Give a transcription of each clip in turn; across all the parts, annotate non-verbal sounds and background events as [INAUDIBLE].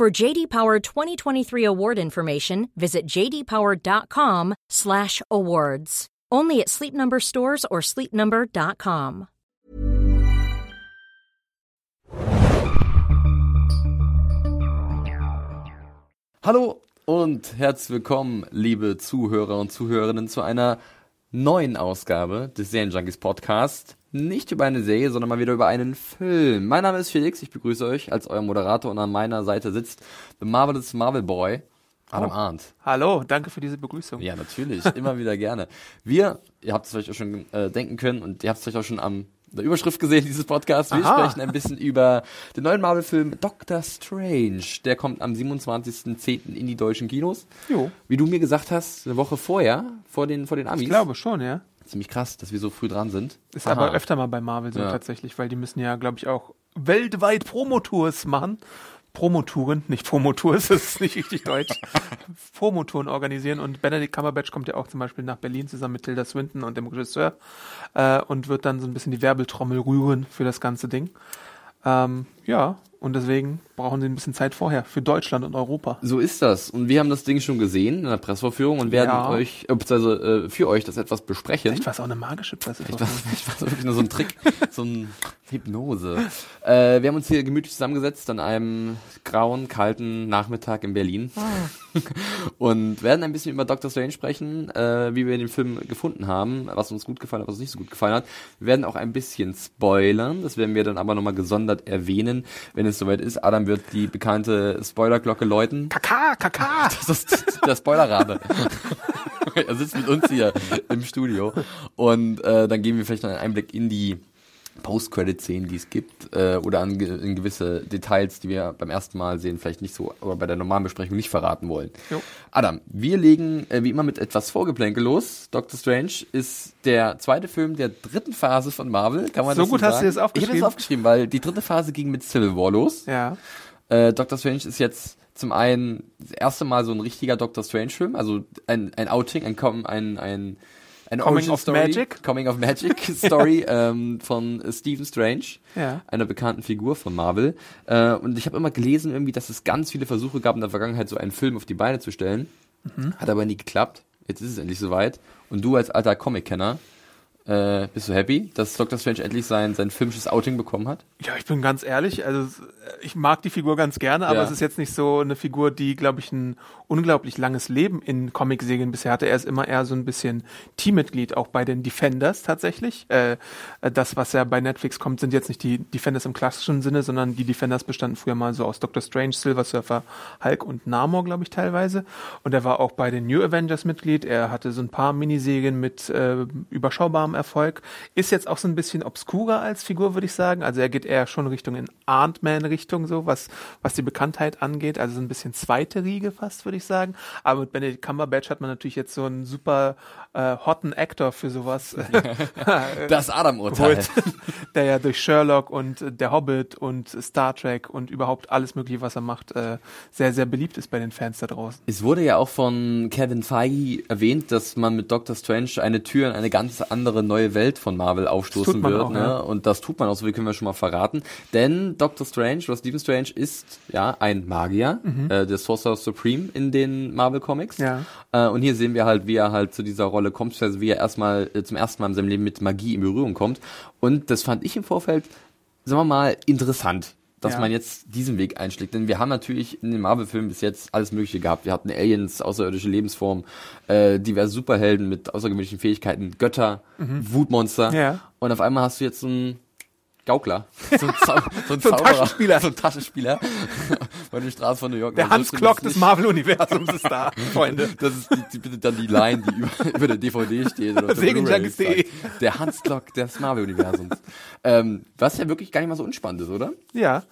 For JD Power 2023 award information, visit jdpower.com/awards. Only at Sleep Number stores or sleepnumber.com. Hallo und herzlich willkommen, liebe Zuhörer und Zuhörerinnen, zu einer neuen Ausgabe des Serienjunkies Podcast. Nicht über eine Serie, sondern mal wieder über einen Film. Mein Name ist Felix, ich begrüße euch als euer Moderator und an meiner Seite sitzt The Marvelous Marvel Boy, Adam Oh. Arndt. Hallo, danke für diese Begrüßung. Ja, natürlich, immer wieder gerne. Wir, ihr habt es euch auch schon äh, denken können und ihr habt es euch auch schon am der Überschrift gesehen dieses Podcasts. Wir Aha. sprechen ein bisschen über den neuen Marvel-Film Doctor Strange. Der kommt am 27.10. in die deutschen Kinos. Jo. Wie du mir gesagt hast, eine Woche vorher, vor den, vor den Amis. Ich glaube schon, ja. Ziemlich krass, dass wir so früh dran sind. Ist Aha. aber öfter mal bei Marvel so Ja. tatsächlich, weil die müssen ja, glaube ich, auch weltweit Promotours machen. Promotouren, nicht Promotours, [LAUGHS] das ist nicht richtig deutsch. [LAUGHS] Promotouren organisieren und Benedict Cumberbatch kommt ja auch zum Beispiel nach Berlin zusammen mit Tilda Swinton und dem Regisseur äh, und wird dann so ein bisschen die Werbeltrommel rühren für das ganze Ding. Ähm, ja, und deswegen brauchen sie ein bisschen Zeit vorher für Deutschland und Europa. So ist das. Und wir haben das Ding schon gesehen in der Pressvorführung und werden Ja. euch, beziehungsweise äh, für euch das etwas besprechen. Vielleicht war es auch eine magische Presse. Ich war, war wirklich nur so ein Trick, [LAUGHS] so ein Hypnose. Äh, wir haben uns hier gemütlich zusammengesetzt an einem grauen, kalten Nachmittag in Berlin [LAUGHS] und werden ein bisschen über Doctor Strange sprechen, äh, wie wir den Film gefunden haben, was uns gut gefallen hat, was uns nicht so gut gefallen hat. Wir werden auch ein bisschen spoilern, das werden wir dann aber nochmal gesondert erwähnen, wenn es soweit ist. Adam wird die bekannte Spoilerglocke läuten. Kaka, Kaka! [LAUGHS] Das ist der Spoilerrabe. [LAUGHS] er sitzt mit uns hier im Studio. Und äh, dann geben wir vielleicht noch einen Einblick in die Post-Credit-Szenen, die es gibt, äh, oder an in gewisse Details, die wir beim ersten Mal sehen, vielleicht nicht so, aber bei der normalen Besprechung nicht verraten wollen. Jo. Adam, wir legen äh, wie immer mit etwas Vorgeplänkel los. Doctor Strange ist der zweite Film der dritten Phase von Marvel. Kann man So das gut hast du sagen? das Ich habe aufgeschrieben? das aufgeschrieben, weil die dritte Phase ging mit Civil War los. Ja. Äh, Doctor Strange ist jetzt zum einen das erste Mal so ein richtiger Doctor Strange-Film, also ein, ein Outing, ein, ein, ein, ein Coming Origin of Story, Magic? Coming of Magic Story [LAUGHS] ähm, von äh, Stephen Strange, Ja. einer bekannten Figur von Marvel. Äh, und ich habe immer gelesen, irgendwie, dass es ganz viele Versuche gab in der Vergangenheit, so einen Film auf die Beine zu stellen. Mhm. Hat aber nie geklappt. Jetzt ist es endlich soweit. Und du als alter Comic-Kenner, äh, bist du happy, dass Doctor Strange endlich sein, sein filmisches Outing bekommen hat? Ja, ich bin ganz ehrlich, also ich mag die Figur ganz gerne, aber Ja. es ist jetzt nicht so eine Figur, die, glaube ich, ein unglaublich langes Leben in Comicserien bisher hatte. Er ist immer eher so ein bisschen Teammitglied, auch bei den Defenders tatsächlich. Äh, äh, das, was ja bei Netflix kommt, sind jetzt nicht die Defenders im klassischen Sinne, sondern die Defenders bestanden früher mal so aus Doctor Strange, Silver Surfer, Hulk und Namor, glaube ich, teilweise. Und er war auch bei den New Avengers Mitglied. Er hatte so ein paar Miniserien mit äh, überschaubarem Erfolg. Ist jetzt auch so ein bisschen obskurer als Figur, würde ich sagen. Also er geht eher schon Richtung in Ant-Man-Richtung, so was, was die Bekanntheit angeht. Also so ein bisschen zweite Riege fast, würde ich sagen. Aber mit Benedict Cumberbatch hat man natürlich jetzt so einen super äh, hotten Actor für sowas. [LAUGHS] [LAUGHS] Das Adam-Urteil. [LAUGHS] der ja durch Sherlock und äh, der Hobbit und Star Trek und überhaupt alles mögliche, was er macht, äh, sehr, sehr beliebt ist bei den Fans da draußen. Es wurde ja auch von Kevin Feige erwähnt, dass man mit Doctor Strange eine Tür in eine ganz andere neue Welt von Marvel aufstoßen wird. auch, ne? ja. Und das tut man auch, so viel können wir schon mal verraten. Denn Doctor Strange, oder Stephen Strange, ist ja ein Magier, äh, der Sorcerer Supreme in den Marvel Comics. Mhm. Ja. Äh, und hier sehen wir halt, wie er halt zu dieser Rolle kommt, also wie er erstmal äh, zum ersten Mal in seinem Leben mit Magie in Berührung kommt. Und das fand ich im Vorfeld, sagen wir mal, interessant dass Ja. man jetzt diesen Weg einschlägt. Denn wir haben natürlich in den Marvel-Filmen bis jetzt alles Mögliche gehabt. Wir hatten Aliens, außerirdische Lebensformen, äh, diverse Superhelden mit außergewöhnlichen Fähigkeiten, Götter, Wutmonster. Mhm. Ja. Und auf einmal hast du jetzt so einen Gaukler, [LAUGHS] so einen, Zau so einen So ein Zauberer, Taschenspieler. [LAUGHS] so einen Taschenspieler von den Straßen von New York. Der Hans das des Marvel-Universums ist da, [LAUGHS] Freunde. das ist die, die, bitte dann die Line, die über, über der DVD steht. Oder Segenjunkies.de. Der Hans Klock des Marvel-Universums. ähm, was ja wirklich gar nicht mal so unspannend ist, oder? Ja,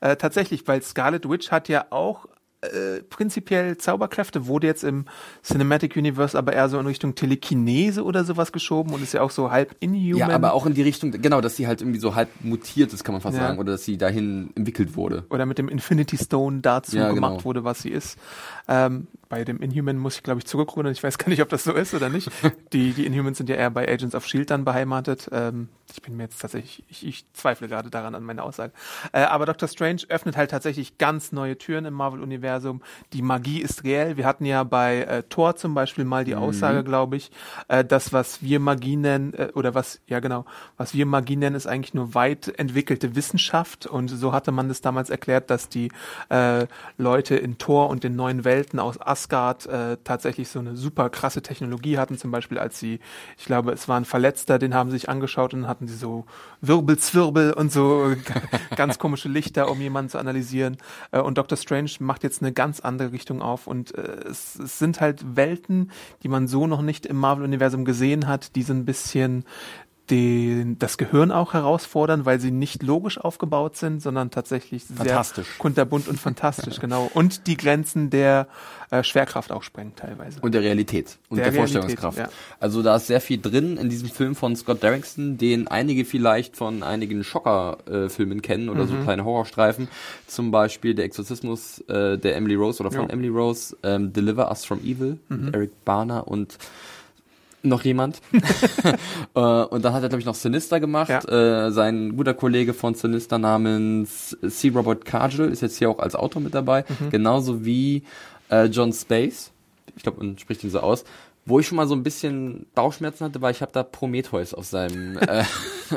äh, tatsächlich, weil Scarlet Witch hat ja auch äh, prinzipiell Zauberkräfte, wurde jetzt im Cinematic Universe aber eher so in Richtung Telekinese oder sowas geschoben und ist ja auch so halb inhuman. Ja, aber auch in die Richtung, genau, dass sie halt irgendwie so halb mutiert ist, kann man fast Ja. sagen, oder dass sie dahin entwickelt wurde. oder mit dem Infinity Stone dazu Ja, gemacht genau. wurde, was sie ist. Ähm, bei dem Inhuman muss ich, glaube ich, zurückrudern. Ich weiß gar nicht, ob das so ist oder nicht. [LAUGHS] die, die Inhumans sind ja eher bei Agents of S.H.I.E.L.D. dann beheimatet. Ähm, ich bin mir jetzt tatsächlich, ich, ich zweifle gerade daran an meine Aussage. Äh, aber Doctor Strange öffnet halt tatsächlich ganz neue Türen im Marvel-Universum. Die Magie ist reell. Wir hatten ja bei äh, Thor zum Beispiel mal die Aussage, glaube ich, äh, das, was wir Magie nennen, äh, oder was, ja genau, was wir Magie nennen, ist eigentlich nur weit entwickelte Wissenschaft. Und so hatte man das damals erklärt, dass die äh, Leute in Thor und den neuen Welten aus Asgard äh, tatsächlich so eine super krasse Technologie hatten. Zum Beispiel, als sie, ich glaube, es war ein Verletzter, den haben sie sich angeschaut und dann hatten sie so Wirbelzwirbel und so [LAUGHS] ganz komische Lichter, um jemanden zu analysieren. Äh, und Doctor Strange macht jetzt eine ganz andere Richtung auf. Und äh, es, es sind halt Welten, die man so noch nicht im Marvel-Universum gesehen hat, die so ein bisschen den, das Gehirn auch herausfordern, weil sie nicht logisch aufgebaut sind, sondern tatsächlich sehr kunterbunt und fantastisch, genau. Und die Grenzen der äh, Schwerkraft auch sprengen teilweise. Und der Realität und Der der, Realität, Vorstellungskraft. ja. Also da ist sehr viel drin in diesem Film von Scott Derrickson, den einige vielleicht von einigen Schocker-Filmen kennen oder Mhm. so kleine Horrorstreifen. Zum Beispiel der Exorzismus äh, der Emily Rose oder von Ja. Mhm. Emily Rose, ähm, Deliver Us from Evil, mit Eric Barner und noch jemand. [LAUGHS] [LAUGHS] äh, und dann hat er, glaube ich, noch Sinister gemacht. Äh, sein guter Kollege von Sinister namens C. Robert Cargill ist jetzt hier auch als Autor mit dabei. Mhm. Genauso wie äh, John Space. Ich glaube, man spricht ihn so aus. Wo ich schon mal so ein bisschen Bauchschmerzen hatte, weil ich habe da Prometheus aus seinem, [LAUGHS] äh,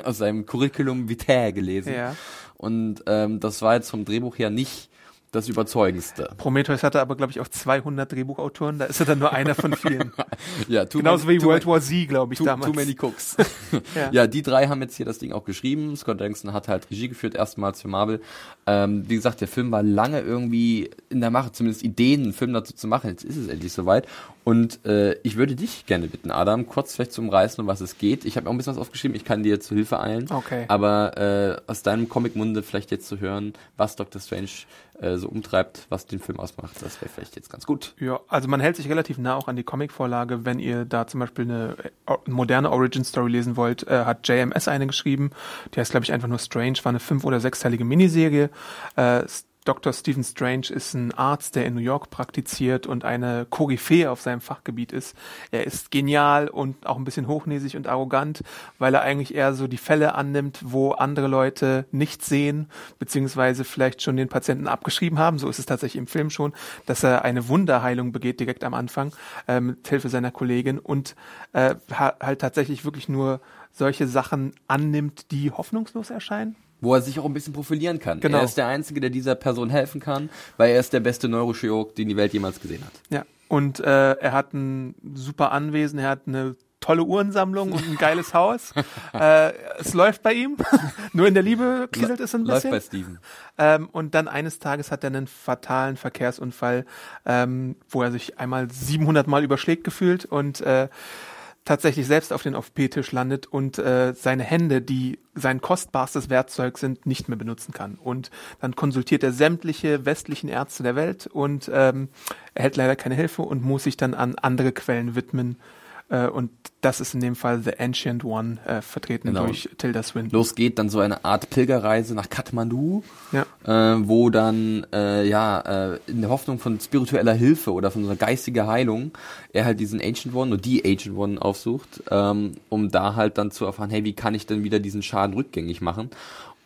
aus seinem Curriculum vitae gelesen. Ja. Und ähm, das war jetzt vom Drehbuch her nicht das Überzeugendste. Prometheus hatte aber, glaube ich, auch 200 Drehbuchautoren. Da ist er dann nur einer von vielen. [LAUGHS] Ja, Genauso many- wie World War Z, glaube ich, Too, damals. too many cooks. [LAUGHS] Ja. ja. die drei haben jetzt hier das Ding auch geschrieben. Scott Derrickson hat halt Regie geführt, erstmals für Marvel. Ähm, wie gesagt, der Film war lange irgendwie in der Mache, zumindest Ideen, einen Film dazu zu machen. Jetzt ist es endlich soweit. Und äh, ich würde dich gerne bitten, Adam, kurz vielleicht zum Reißen, um was es geht. Ich habe auch ein bisschen was aufgeschrieben, ich kann dir zu Hilfe eilen. Okay. Aber äh, aus deinem Comicmunde vielleicht jetzt zu hören, was Doctor Strange äh, so umtreibt, was den Film ausmacht, das wäre vielleicht jetzt ganz gut. Ja, also man hält sich relativ nah auch an die Comicvorlage. Wenn ihr da zum Beispiel eine äh, moderne Origin-Story lesen wollt, äh, hat JMS eine geschrieben. Die heißt, glaube ich, einfach nur Strange, war eine fünf- oder sechsteilige Miniserie. Äh, Dr. Stephen Strange ist ein Arzt, der in New York praktiziert und eine Koryphäe auf seinem Fachgebiet ist. Er ist genial und auch ein bisschen hochnäsig und arrogant, weil er eigentlich eher so die Fälle annimmt, wo andere Leute nicht sehen, beziehungsweise vielleicht schon den Patienten abgeschrieben haben. So ist es tatsächlich im Film schon, dass er eine Wunderheilung begeht direkt am Anfang äh, mit Hilfe seiner Kollegin und äh, ha halt tatsächlich wirklich nur solche Sachen annimmt, die hoffnungslos erscheinen. Wo er sich auch ein bisschen profilieren kann. Genau. Er ist der Einzige, der dieser Person helfen kann, weil er ist der beste Neurochirurg, den die Welt jemals gesehen hat. Ja. Und äh, er hat ein super Anwesen, er hat eine tolle Uhrensammlung und ein geiles Haus. [LAUGHS] Äh, es läuft bei ihm. [LAUGHS] Nur in der Liebe kriselt es ein Läuft bisschen. bei Steven. Ähm, und dann eines Tages hat er einen fatalen Verkehrsunfall, ähm, wo er sich einmal 700 Mal überschlägt gefühlt und äh, tatsächlich selbst auf den OP-Tisch landet und äh, seine Hände, die sein kostbarstes Werkzeug sind, nicht mehr benutzen kann. Und dann konsultiert er sämtliche westlichen Ärzte der Welt und ähm, erhält leider keine Hilfe und muss sich dann an andere Quellen widmen. Äh, und das ist in dem Fall The Ancient One, äh, vertreten Genau. durch Tilda Swinton. Los geht dann so eine Art Pilgerreise nach Kathmandu, Ja. äh, wo dann äh, ja äh, in der Hoffnung von spiritueller Hilfe oder von so einer geistigen Heilung er halt diesen Ancient One oder die Ancient One aufsucht, ähm, um da halt dann zu erfahren, hey, wie kann ich denn wieder diesen Schaden rückgängig machen?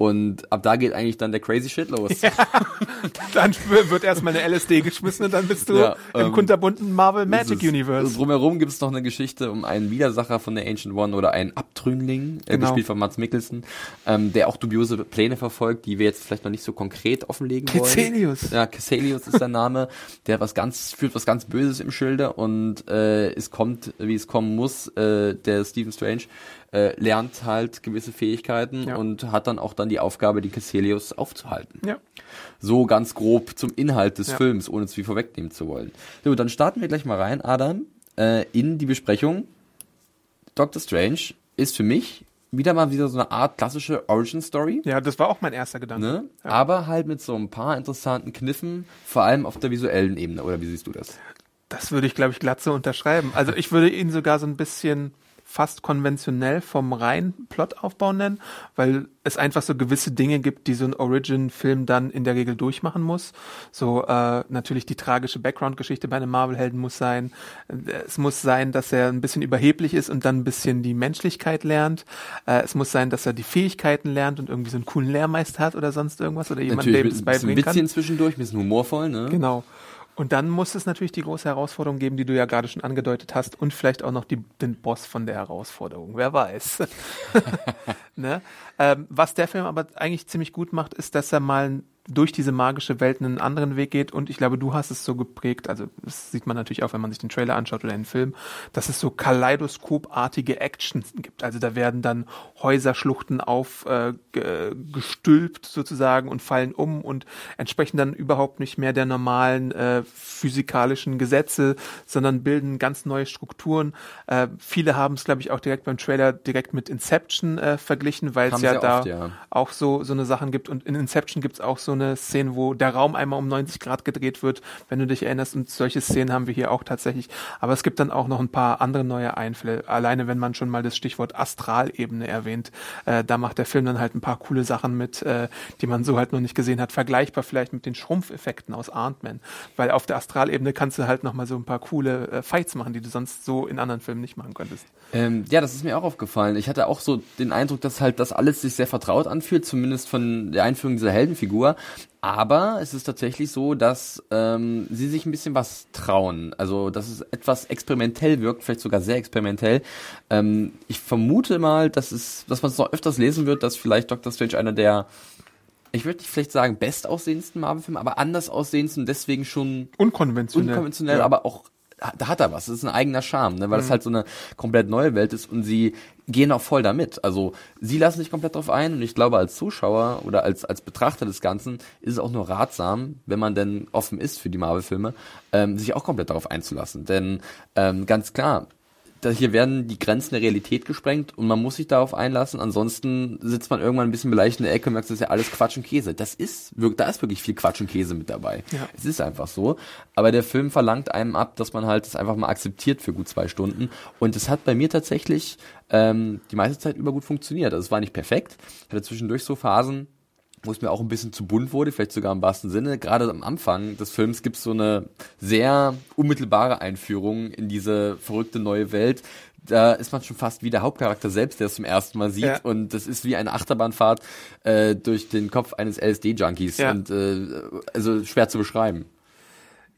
Und ab da geht eigentlich dann der crazy Shit los. [LAUGHS] Dann wird erstmal eine LSD geschmissen und dann bist du Ja, im ähm, kunterbunten Marvel Magic Universe. Drumherum gibt es noch eine Geschichte um einen Widersacher von der Ancient One oder einen Abtrüngling, äh, Genau. gespielt von Mats Mikkelsen, ähm, der auch dubiose Pläne verfolgt, die wir jetzt vielleicht noch nicht so konkret offenlegen wollen. Kecelius. Ja, Kesselius ist der Name, [LAUGHS] der was ganz, führt was ganz Böses im Schilde und äh, es kommt, wie es kommen muss, äh, der Stephen Strange äh, lernt halt gewisse Fähigkeiten Ja. und hat dann auch dann die Aufgabe, die Kesselius aufzuhalten. Ja. So ganz grob zum Inhalt des Ja. Films, ohne es wie vorwegnehmen zu wollen. So, dann starten wir gleich mal rein, Adam, äh, in die Besprechung. Doctor Strange ist für mich wieder mal wieder so eine Art klassische Origin-Story. Ja, das war auch mein erster Gedanke. Ne? Ja. Aber halt mit so ein paar interessanten Kniffen, vor allem auf der visuellen Ebene. Oder wie siehst du das? Das würde ich, glaube ich, glatt so unterschreiben. Also ich würde ihn sogar so ein bisschen fast konventionell vom reinen Plotaufbau nennen, weil es einfach so gewisse Dinge gibt, die so ein Origin-Film dann in der Regel durchmachen muss. So äh, natürlich die tragische Background-Geschichte bei einem Marvel-Helden muss sein. Es muss sein, dass er ein bisschen überheblich ist und dann ein bisschen die Menschlichkeit lernt. Äh, es muss sein, dass er die Fähigkeiten lernt und irgendwie so einen coolen Lehrmeister hat oder sonst irgendwas oder jemand, der ihm mit das ein bisschen beibringen kann. Zwischendurch, ein bisschen humorvoll, ne? Genau. Und dann muss es natürlich die große Herausforderung geben, die du ja gerade schon angedeutet hast, und vielleicht auch noch die, den Boss von der Herausforderung. Wer weiß. [LAUGHS] ne? ähm, was der Film aber eigentlich ziemlich gut macht, ist, dass er mal durch diese magische Welt einen anderen Weg geht und ich glaube, du hast es so geprägt, also das sieht man natürlich auch, wenn man sich den Trailer anschaut oder den Film, dass es so kaleidoskopartige Actions gibt. Also da werden dann Häuserschluchten aufgestülpt äh, sozusagen und fallen um und entsprechen dann überhaupt nicht mehr der normalen äh, physikalischen Gesetze, sondern bilden ganz neue Strukturen. Äh, viele haben es, glaube ich, auch direkt beim Trailer direkt mit Inception äh, verglichen, weil es Haben ja sehr da oft, ja. auch so, so eine Sachen gibt. Und in Inception gibt es auch so eine Szene, wo der Raum einmal um 90 Grad gedreht wird, wenn du dich erinnerst. Und solche Szenen haben wir hier auch tatsächlich. Aber es gibt dann auch noch ein paar andere neue Einfälle. Alleine, wenn man schon mal das Stichwort Astralebene erwähnt, äh, da macht der Film dann halt ein paar coole Sachen mit, äh, die man so halt noch nicht gesehen hat. Vergleichbar vielleicht mit den Schrumpfeffekten aus Ant-Man. Weil auf der Astralebene kannst du halt nochmal so ein paar coole äh, Fights machen, die du sonst so in anderen Filmen nicht machen könntest. Ähm, ja, das ist mir auch aufgefallen. Ich hatte auch so den Eindruck, dass halt das alles sich sehr vertraut anfühlt, zumindest von der Einführung dieser Heldenfigur. Aber es ist tatsächlich so, dass ähm, sie sich ein bisschen was trauen. Also, dass es etwas experimentell wirkt, vielleicht sogar sehr experimentell. Ähm, ich vermute mal, dass es, dass man es noch öfters lesen wird, dass vielleicht Doctor Strange einer der ich würde nicht vielleicht sagen bestaussehendsten Marvel-Filme, aber anders aussehendsten, deswegen schon Unkonventionell. unkonventionell, Ja. aber auch da hat er was. Das ist ein eigener Charme, ne? weil es halt so eine komplett neue Welt ist und sie gehen auch voll damit. Also sie lassen sich komplett drauf ein und ich glaube als Zuschauer oder als als Betrachter des Ganzen ist es auch nur ratsam, wenn man denn offen ist für die Marvel-Filme, ähm, sich auch komplett darauf einzulassen. Denn ähm, ganz klar, da hier werden die Grenzen der Realität gesprengt und man muss sich darauf einlassen. Ansonsten sitzt man irgendwann ein bisschen beleicht in der Ecke und merkt, das ist ja alles Quatsch und Käse. Das ist, da ist wirklich viel Quatsch und Käse mit dabei. Ja. Es ist einfach so. Aber der Film verlangt einem ab, dass man halt das einfach mal akzeptiert für gut zwei Stunden. Und es hat bei mir tatsächlich ähm, die meiste Zeit über gut funktioniert. Also es war nicht perfekt. Ich hatte zwischendurch so Phasen, wo es mir auch ein bisschen zu bunt wurde, vielleicht sogar im wahrsten Sinne. Gerade am Anfang des Films gibt es so eine sehr unmittelbare Einführung in diese verrückte neue Welt. Da ist man schon fast wie der Hauptcharakter selbst, der es zum ersten Mal sieht. Ja. Und das ist wie eine Achterbahnfahrt äh, durch den Kopf eines LSD-Junkies. Ja. Und äh, also schwer zu beschreiben.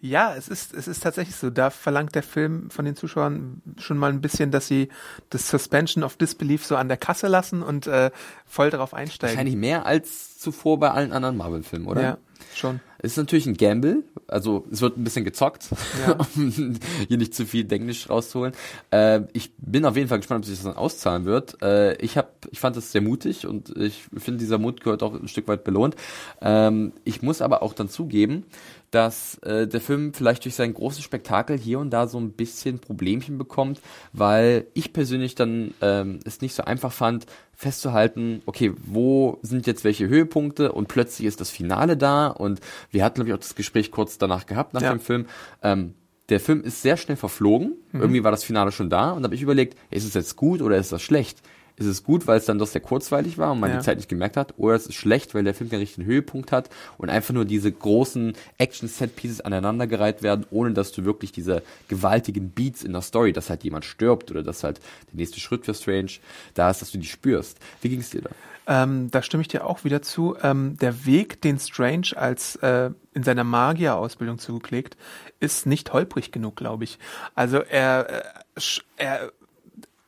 Ja, es ist, es ist tatsächlich so. Da verlangt der Film von den Zuschauern schon mal ein bisschen, dass sie das Suspension of Disbelief so an der Kasse lassen und äh, voll darauf einsteigen. Wahrscheinlich mehr als zuvor bei allen anderen Marvel-Filmen, oder? Ja, schon. Es ist natürlich ein Gamble, also es wird ein bisschen gezockt, Ja. [LAUGHS] um hier nicht zu viel Englisch rauszuholen. Äh, ich bin auf jeden Fall gespannt, ob sich das dann auszahlen wird. Äh, ich hab, ich fand das sehr mutig und ich finde, dieser Mut gehört auch ein Stück weit belohnt. Ähm, ich muss aber auch dann zugeben, dass äh, der Film vielleicht durch sein großes Spektakel hier und da so ein bisschen Problemchen bekommt, weil ich persönlich dann ähm, es nicht so einfach fand, festzuhalten, okay, wo sind jetzt welche Höhepunkte und plötzlich ist das Finale da und wir hatten, glaube ich, auch das Gespräch kurz danach gehabt, nach Ja. dem Film. Ähm, der Film ist sehr schnell verflogen. Irgendwie war das Finale schon da und da habe ich überlegt, ist es jetzt gut oder ist das schlecht? Ist es gut, weil es dann doch sehr kurzweilig war und man Ja. die Zeit nicht gemerkt hat, oder ist es schlecht, weil der Film keinen richtigen Höhepunkt hat und einfach nur diese großen Action-Set-Pieces aneinandergereiht werden, ohne dass du wirklich diese gewaltigen Beats in der Story, dass halt jemand stirbt oder dass halt der nächste Schritt für Strange da ist, dass du die spürst. Wie ging es dir da? Ähm, da stimme ich dir auch wieder zu. Ähm, der Weg, den Strange als äh, in seiner Magier-Ausbildung zugeklickt, ist nicht holprig genug, glaube ich. Also er, äh, er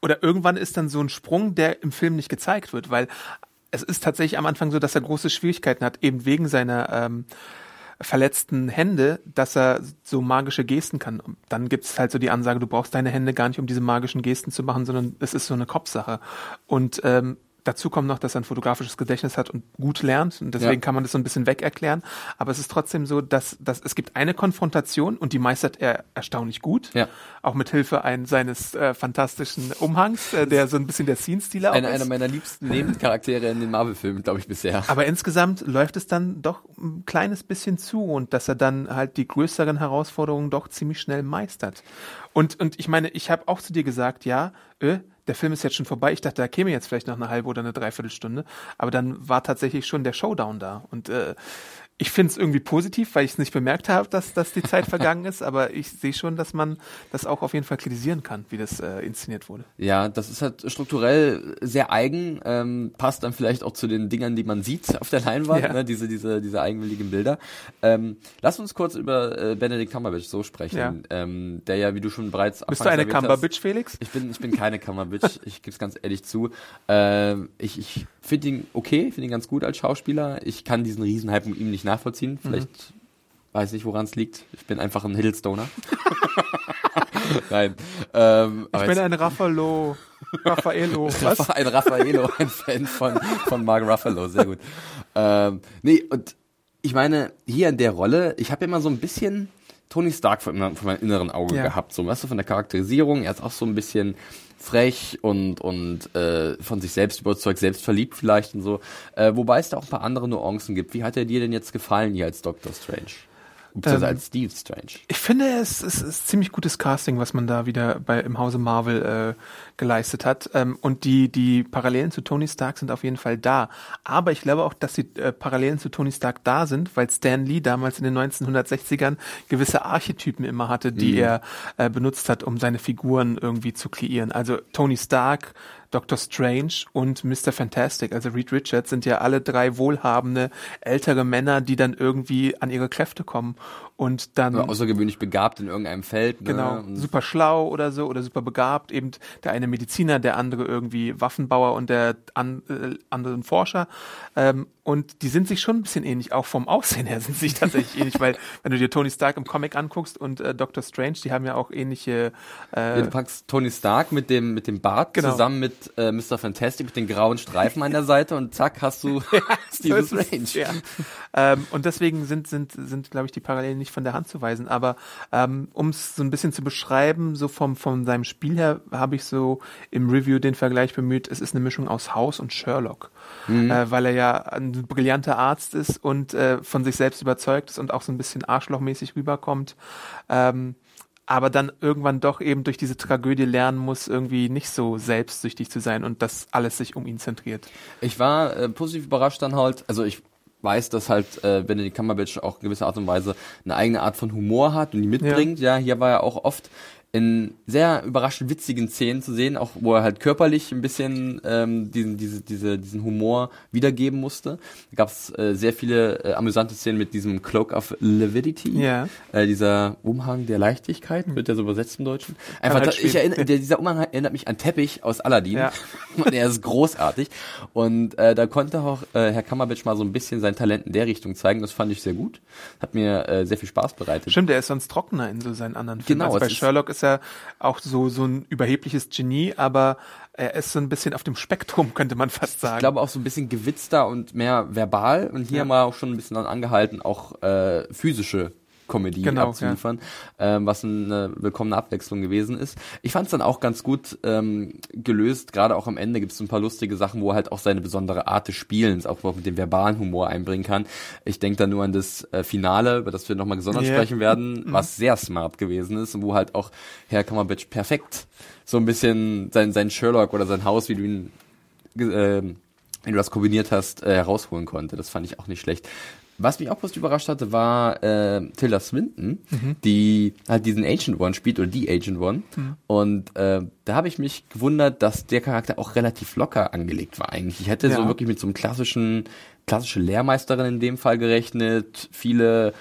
oder irgendwann ist dann so ein Sprung, der im Film nicht gezeigt wird, weil es ist tatsächlich am Anfang so, dass er große Schwierigkeiten hat, eben wegen seiner ähm, verletzten Hände, dass er so magische Gesten kann. Und dann gibt es halt so die Ansage, du brauchst deine Hände gar nicht, um diese magischen Gesten zu machen, sondern es ist so eine Kopfsache. Und ähm, dazu kommt noch, dass er ein fotografisches Gedächtnis hat und gut lernt und deswegen Ja. kann man das so ein bisschen weg erklären. Aber es ist trotzdem so, dass, dass es gibt eine Konfrontation und die meistert er erstaunlich gut. Ja. Auch mit Hilfe ein, seines äh, fantastischen Umhangs, äh, der so ein bisschen der Scene-Stealer Einer, ist. einer meiner liebsten Nebencharaktere in den Marvel-Filmen, glaube ich, bisher. Aber insgesamt läuft es dann doch ein kleines bisschen zu und dass er dann halt die größeren Herausforderungen doch ziemlich schnell meistert. Und, und ich meine, ich habe auch zu dir gesagt, ja, äh, der Film ist jetzt schon vorbei. Ich dachte, da käme jetzt vielleicht noch eine halbe oder eine Dreiviertelstunde. Aber dann war tatsächlich schon der Showdown da. Und äh, ich finde es irgendwie positiv, weil ich es nicht bemerkt habe, dass, dass die Zeit [LAUGHS] vergangen ist. Aber ich sehe schon, dass man das auch auf jeden Fall kritisieren kann, wie das äh, inszeniert wurde. Ja, das ist halt strukturell sehr eigen, ähm, passt dann vielleicht auch zu den Dingern, die man sieht auf der Leinwand, Ja. ne, diese, diese, diese eigenwilligen Bilder. Ähm, lass uns kurz über äh, Benedict Cumberbatch so sprechen, Ja. ähm, der ja, wie du schon bereits Bist du eine Cumberbitch, Felix? Ich bin, ich bin keine Cumberbatch, [LAUGHS] ich gebe es ganz ehrlich zu. Ähm, ich ich finde ihn okay, finde ihn ganz gut als Schauspieler. Ich kann diesen Riesenhype mit ihm nicht nachvollziehen. Vielleicht weiß nicht, woran es liegt. Ich bin einfach ein Hiddlestoner. [LAUGHS] Nein. Ähm, Ich bin jetzt- ein Raffaello. Raffaello. [LAUGHS] Was? Ein Raffaello, ein Fan von, von Mark Ruffalo, sehr gut. Ähm, nee, und ich meine, hier in der Rolle, ich habe immer so ein bisschen Tony Stark vor, meinem- vor meinem inneren Auge Ja. gehabt, so, weißt du, von der Charakterisierung, er ist auch so ein bisschen frech und, und äh, von sich selbst überzeugt, selbstverliebt vielleicht und so, äh, wobei es da auch ein paar andere Nuancen gibt. Wie hat er dir denn jetzt gefallen hier als Doctor Strange? Beziehungsweise Ähm, als Steve Strange. Ich finde, es ist, es ist ziemlich gutes Casting, was man da wieder bei im Hause Marvel äh, geleistet hat. Ähm, und die, die Parallelen zu Tony Stark sind auf jeden Fall da. Aber ich glaube auch, dass die äh, Parallelen zu Tony Stark da sind, weil Stan Lee damals in den 1960ern gewisse Archetypen immer hatte, die er äh, benutzt hat, um seine Figuren irgendwie zu kreieren. Also Tony Stark, Doctor Strange und Mr. Fantastic, also Reed Richards, sind ja alle drei wohlhabende ältere Männer, die dann irgendwie an ihre Kräfte kommen und dann Oder außergewöhnlich begabt in irgendeinem Feld. Ne? Genau, Und- super schlau oder so oder super begabt. Eben der eine Mediziner, der andere irgendwie Waffenbauer und der an, äh, andere ein Forscher. Ähm, und die sind sich schon ein bisschen ähnlich, auch vom Aussehen her [LAUGHS] sind sie sich tatsächlich ähnlich, weil wenn du dir Tony Stark im Comic anguckst und äh, Doctor Strange, die haben ja auch ähnliche. Ja, Äh, du packst Tony Stark mit dem, mit dem Bart Genau. zusammen mit äh, Mr. Fantastic mit den grauen Streifen an der Seite und zack, hast du [LAUGHS] So ist Strange. Ja. ähm, und deswegen sind, sind, sind glaube ich, die Parallelen nicht von der Hand zu weisen. Aber ähm, um es so ein bisschen zu beschreiben, so vom, von seinem Spiel her, habe ich so im Review den Vergleich bemüht, es ist eine Mischung aus House und Sherlock. Äh, weil er ja ein brillanter Arzt ist und äh, von sich selbst überzeugt ist und auch so ein bisschen arschlochmäßig rüberkommt. Ähm, aber dann irgendwann doch eben durch diese Tragödie lernen muss, irgendwie nicht so selbstsüchtig zu sein und dass alles sich um ihn zentriert. Ich war äh, positiv überrascht dann halt, also ich weiß, dass halt äh, Benedict Cumberbatch auch in gewisser Art und Weise eine eigene Art von Humor hat und die mitbringt. Ja, hier war er auch oft in sehr überraschend witzigen Szenen zu sehen, auch wo er halt körperlich ein bisschen ähm, diesen, diese, diese, diesen Humor wiedergeben musste. Da gab es äh, sehr viele äh, amüsante Szenen mit diesem Cloak of Levidity, Ja. äh, dieser Umhang der Leichtigkeit, wird der so übersetzt im Deutschen. Einfach, halt ich erinnere, der, dieser Umhang erinnert mich an Teppich aus Aladdin. Ja. [LAUGHS] Und er ist großartig. Und äh, da konnte auch äh, Herr Kammerbatch mal so ein bisschen sein Talent in der Richtung zeigen. Das fand ich sehr gut. Hat mir äh, sehr viel Spaß bereitet. Stimmt, er ist sonst trockener in so seinen anderen Filmen. Genau, Also bei es ist- Sherlock ist er auch so, so ein überhebliches Genie, aber er ist so ein bisschen auf dem Spektrum, könnte man fast sagen. Ich glaube auch so ein bisschen gewitzter und mehr verbal. Und hier Ja. haben wir auch schon ein bisschen dann angehalten, auch äh, physische Komödie Genau, abzuliefern, ähm, was eine willkommene Abwechslung gewesen ist. Ich fand es dann auch ganz gut ähm, gelöst, gerade auch am Ende gibt es ein paar lustige Sachen, wo er halt auch seine besondere Art des Spielens, auch mit dem verbalen Humor einbringen kann. Ich denke da nur an das äh, Finale, über das wir nochmal gesondert Ja. sprechen werden, was sehr smart gewesen ist und wo halt auch Herr Kammerbatch perfekt so ein bisschen sein, sein Sherlock oder sein Haus, wie du ihn ähm, wenn du das kombiniert hast, äh, herausholen konnte. Das fand ich auch nicht schlecht. Was mich auch positiv überrascht hatte, war äh, Tilda Swinton, die halt diesen Agent One spielt oder die Agent One. Und äh, da habe ich mich gewundert, dass der Charakter auch relativ locker angelegt war eigentlich. Ich hätte so Ja. wirklich mit so einem klassischen, klassische Lehrmeisterin in dem Fall gerechnet, viele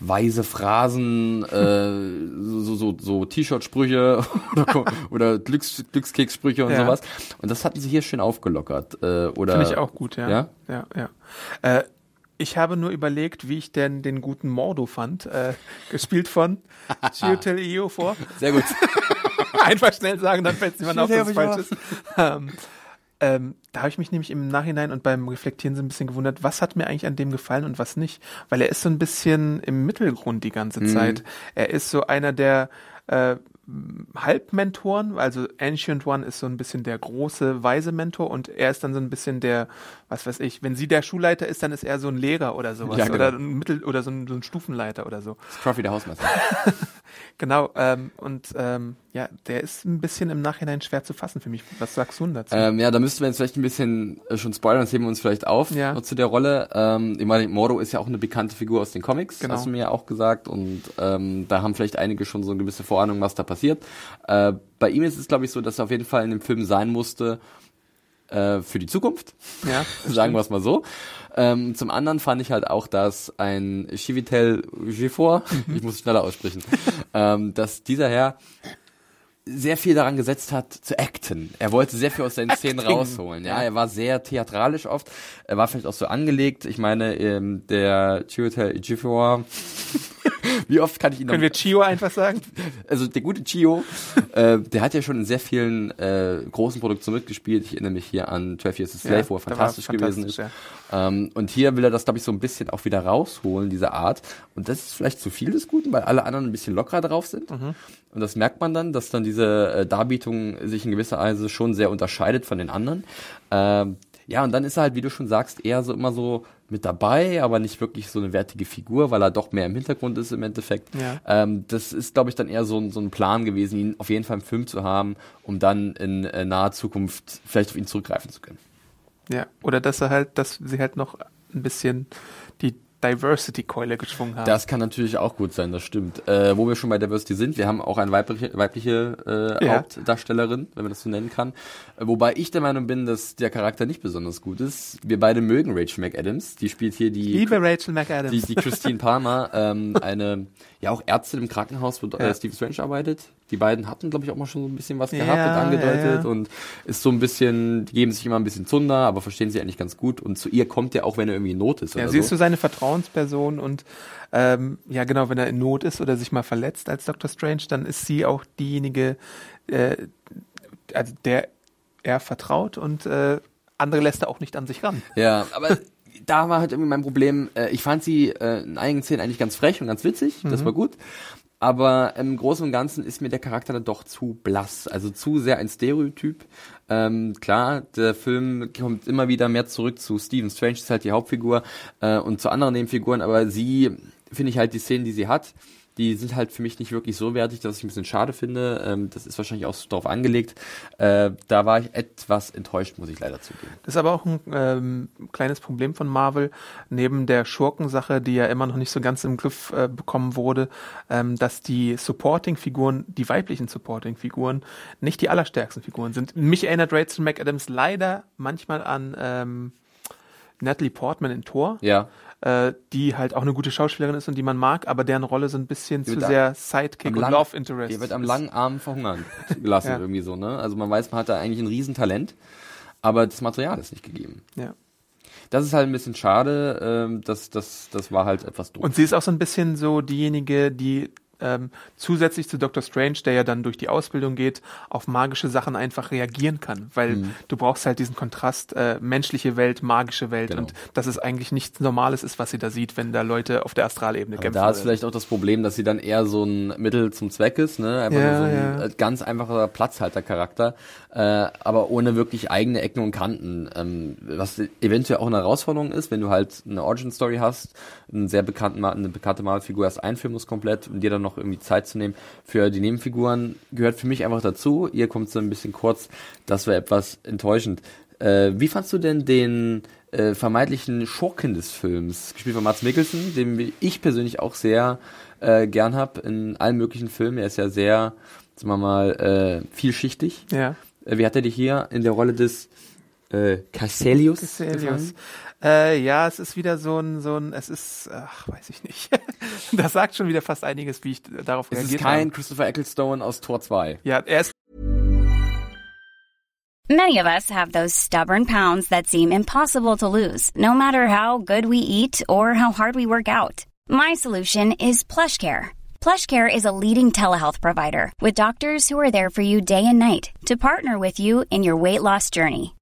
weise Phrasen, äh, [LAUGHS] so, so, so T-Shirt-Sprüche [LAUGHS] oder, oder Glücks, Glückskekssprüche und Ja. sowas. Und das hatten sie hier schön aufgelockert. Äh, oder Finde ich auch gut, ja. Ja? Ja, ja. Äh, ich habe nur überlegt, wie ich denn den guten Mordo fand, äh, gespielt von [LAUGHS] Chiwetel Ejiofor. Sehr gut. [LAUGHS] Einfach schnell sagen, dann fällt es niemand auf, dass es falsch ist. Ähm, Ähm, da habe ich mich nämlich im Nachhinein und beim Reflektieren so ein bisschen gewundert, was hat mir eigentlich an dem gefallen und was nicht. Weil er ist so ein bisschen im Mittelgrund die ganze Zeit. Er ist so einer der äh, Halbmentoren, also Ancient One ist so ein bisschen der große, weise Mentor und er ist dann so ein bisschen der, was weiß ich, wenn sie der Schulleiter ist, dann ist er so ein Lehrer oder sowas Ja, genau. oder ein Mittel oder so ein, so ein Stufenleiter oder so. Scruffy der Hausmeister. [LAUGHS] Genau, ähm, und ähm, ja, der ist ein bisschen im Nachhinein schwer zu fassen für mich. Was sagst du denn dazu? Ähm, ja, da müssten wir jetzt vielleicht ein bisschen äh, schon spoilern, das heben wir uns vielleicht auf Ja. noch zu der Rolle. Ähm, ich meine, Mordo ist ja auch eine bekannte Figur aus den Comics, Genau. hast du mir ja auch gesagt. Und ähm, da haben vielleicht einige schon so eine gewisse Vorahnung, was da passiert. Äh, bei ihm ist es, glaube ich, so, dass er auf jeden Fall in dem Film sein musste äh, für die Zukunft. ja, [LAUGHS] sagen wir es mal so. Ähm, zum anderen fand ich halt auch, dass ein Chivitel Gifor, Mhm. ich muss es schneller aussprechen, ähm, dass dieser Herr sehr viel daran gesetzt hat zu acten. Er wollte sehr viel aus seinen Szenen Acting. rausholen. Ja, er war sehr theatralisch oft. Er war vielleicht auch so angelegt. Ich meine, ähm, der Chiwetel Ejiofor, wie oft kann ich ihn noch Können wir Chio einfach sagen? also der gute Chio, äh, der hat ja schon in sehr vielen äh, großen Produktionen mitgespielt. Ich erinnere mich hier an 12 Years a Slave, Ja, wo er fantastisch gewesen ist. fantastisch, Ähm, und hier will er das, glaube ich, so ein bisschen auch wieder rausholen, diese Art. Und das ist vielleicht zu viel des Guten, weil alle anderen ein bisschen lockerer drauf sind. Mhm. Und das merkt man dann, dass dann diese äh, Darbietung sich in gewisser Weise schon sehr unterscheidet von den anderen. Ähm, ja, und dann ist er halt, wie du schon sagst, eher so immer so mit dabei, aber nicht wirklich so eine wertige Figur, weil er doch mehr im Hintergrund ist im Endeffekt. Ja. Ähm, das ist, glaube ich, dann eher so, ein- so ein Plan gewesen, ihn auf jeden Fall im Film zu haben, um dann in äh, naher Zukunft vielleicht auf ihn zurückgreifen zu können. Ja, oder dass er halt, dass sie halt noch ein bisschen Diversity-Keule geschwungen haben. Das kann natürlich auch gut sein, das stimmt. Äh, wo wir schon bei Diversity sind, wir haben auch eine weibliche, weibliche äh, Ja. Hauptdarstellerin, wenn man das so nennen kann. Äh, wobei ich der Meinung bin, dass der Charakter nicht besonders gut ist. Wir beide mögen Rachel McAdams. Die spielt hier die Liebe Rachel McAdams. die, die Christine Palmer, ähm, eine ja auch Ärztin im Krankenhaus, wo äh, Ja. Steve Strange arbeitet. Die beiden hatten, glaube ich, auch mal schon so ein bisschen was Ja, gehabt und angedeutet ja, ja. und ist so ein bisschen, die geben sich immer ein bisschen Zunder, aber verstehen sie eigentlich ganz gut. Und zu ihr kommt er auch, wenn er irgendwie in Not ist. ja, sie ist so. so seine Vertrauensperson und ähm, ja genau, wenn er in Not ist oder sich mal verletzt als Dr. Strange, dann ist sie auch diejenige, äh, also der er vertraut und äh, andere lässt er auch nicht an sich ran. Ja, aber da war halt irgendwie mein Problem. Äh, ich fand sie äh, in einigen Szenen eigentlich ganz frech und ganz witzig. Das war gut. Aber im Großen und Ganzen ist mir der Charakter dann doch zu blass, also zu sehr ein Stereotyp. Ähm, klar, der Film kommt immer wieder mehr zurück zu Stephen Strange, ist halt die Hauptfigur äh, und zu anderen Nebenfiguren, aber sie, finde ich halt die Szenen, die sie hat, die sind halt für mich nicht wirklich so wertig, dass ich ein bisschen schade finde. Ähm, das ist wahrscheinlich auch so darauf angelegt. Äh, da war ich etwas enttäuscht, muss ich leider zugeben. Das ist aber auch ein ähm, kleines Problem von Marvel, neben der Schurkensache, die ja immer noch nicht so ganz im Griff äh, bekommen wurde, ähm, dass die Supporting-Figuren, die weiblichen Supporting-Figuren, nicht die allerstärksten Figuren sind. Mich erinnert Rachel McAdams leider manchmal an ähm, Natalie Portman in Thor, Ja. äh, die halt auch eine gute Schauspielerin ist und die man mag, aber deren Rolle so ein bisschen zu sehr Sidekick und lang- Love Interest. Der wird am langen Arm verhungern gelassen, [LAUGHS] Ja. irgendwie so, ne? Also man weiß, man hat da eigentlich ein Riesentalent, aber das Material ist nicht gegeben. Ja. Das ist halt ein bisschen schade, ähm, das, das, das war halt etwas doof. Und sie ist auch so ein bisschen so diejenige, die ähm, zusätzlich zu Dr. Strange, der ja dann durch die Ausbildung geht, auf magische Sachen einfach reagieren kann. Weil Mhm. du brauchst halt diesen Kontrast, äh, menschliche Welt, magische Welt Genau. und dass es eigentlich nichts Normales ist, was sie da sieht, wenn da Leute auf der Astralebene kämpfen. da ist oder- vielleicht auch das Problem, dass sie dann eher so ein Mittel zum Zweck ist, ne? Einfach Ja, nur so ein ja. äh, ganz einfacher Platzhaltercharakter, äh, aber ohne wirklich eigene Ecken und Kanten. Ähm, was eventuell auch eine Herausforderung ist, wenn du halt eine Origin-Story hast, einen sehr bekannten, eine bekannte Malfigur erst einführen musst komplett und dir dann noch irgendwie Zeit zu nehmen für die Nebenfiguren, gehört für mich einfach dazu. Ihr kommt so ein bisschen kurz, das war etwas enttäuschend. Äh, wie fandst du denn den äh, vermeintlichen Schurken des Films, gespielt von Mats Mikkelsen, den ich persönlich auch sehr äh, gern hab in allen möglichen Filmen. Er ist ja sehr, sagen wir mal, äh, vielschichtig. Ja. Äh, wie hat er dich hier in der Rolle des äh, Casselius? Celius. Äh, ja, es ist wieder so ein, so ein, es ist, ach, weiß ich nicht. [LAUGHS] das sagt schon wieder fast einiges, wie ich darauf Es ist reagiert kein habe. Christopher Ecclestone aus Tor 2. Ja, er ist Many of us have those stubborn pounds that seem impossible to lose, no matter how good we eat or how hard we work out. My solution is PlushCare. PlushCare is a leading telehealth provider with doctors who are there for you day and night to partner with you in your weight loss journey.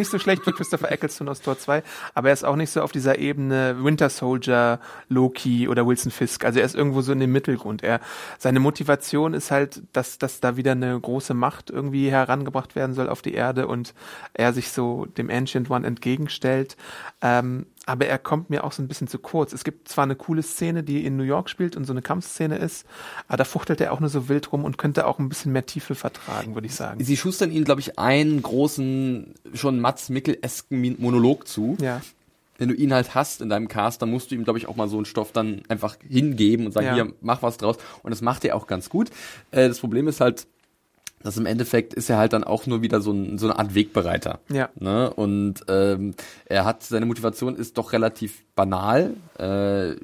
Nicht so schlecht wie Christopher Eccleston aus Tor 2, aber er ist auch nicht so auf dieser Ebene Winter Soldier, Loki oder Wilson Fisk. Also er ist irgendwo so in dem Mittelgrund. Er, seine Motivation ist halt, dass, dass da wieder eine große Macht irgendwie herangebracht werden soll auf die Erde und er sich so dem Ancient One entgegenstellt. Ähm, aber er kommt mir auch so ein bisschen zu kurz. Es gibt zwar eine coole Szene, die in New York spielt und so eine Kampfszene ist, aber da fuchtelt er auch nur so wild rum und könnte auch ein bisschen mehr Tiefe vertragen, würde ich sagen. Sie schustern ihnen, glaube ich, einen großen, schon Mats Mikkel-esken Monolog zu. Ja. Wenn du ihn halt hast in deinem Cast, dann musst du ihm, glaube ich, auch mal so einen Stoff dann einfach hingeben und sagen, Ja. hier, mach was draus. Und das macht er auch ganz gut. Äh, das Problem ist halt, dass im Endeffekt ist er halt dann auch nur wieder so, ein, so eine Art Wegbereiter. Ja. Ne? Und ähm, er hat, seine Motivation ist doch relativ banal. Äh,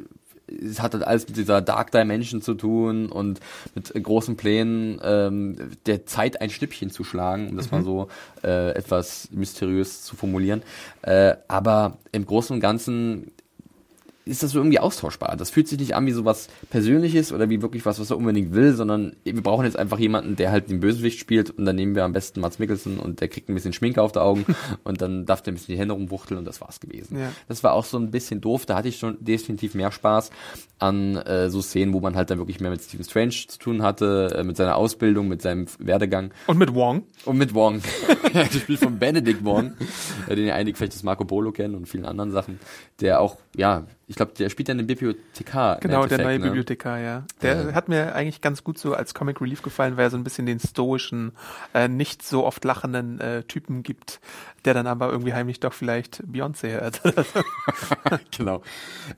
es hat halt alles mit dieser Dark Dimension zu tun und mit großen Plänen ähm, der Zeit ein Schnippchen zu schlagen, um das mal so äh, etwas mysteriös zu formulieren. Äh, aber im Großen und Ganzen ist das so irgendwie austauschbar. Das fühlt sich nicht an wie sowas Persönliches oder wie wirklich was, was er unbedingt will, sondern wir brauchen jetzt einfach jemanden, der halt den Bösewicht spielt und dann nehmen wir am besten Mats Mikkelsen und der kriegt ein bisschen Schminke auf die Augen [LAUGHS] und dann darf der ein bisschen die Hände rumwuchteln und das war's gewesen. Ja. Das war auch so ein bisschen doof, da hatte ich schon definitiv mehr Spaß an äh, so Szenen, wo man halt dann wirklich mehr mit Stephen Strange zu tun hatte, äh, mit seiner Ausbildung, mit seinem Werdegang Und mit Wong. und mit Wong. [LAUGHS] Gespielt von Benedict Wong, äh, den ja einige vielleicht das Marco Polo kennen und vielen anderen Sachen. Der auch, ja, ich glaube, der spielt ja einen Bibliothekar. im Genau, der neue ne? Bibliothekar, ja. Der Ja. hat mir eigentlich ganz gut so als Comic Relief gefallen, weil er so ein bisschen den stoischen, äh, nicht so oft lachenden äh, Typen gibt, der dann aber irgendwie heimlich doch vielleicht Beyoncé hört. [LAUGHS] [LAUGHS] genau.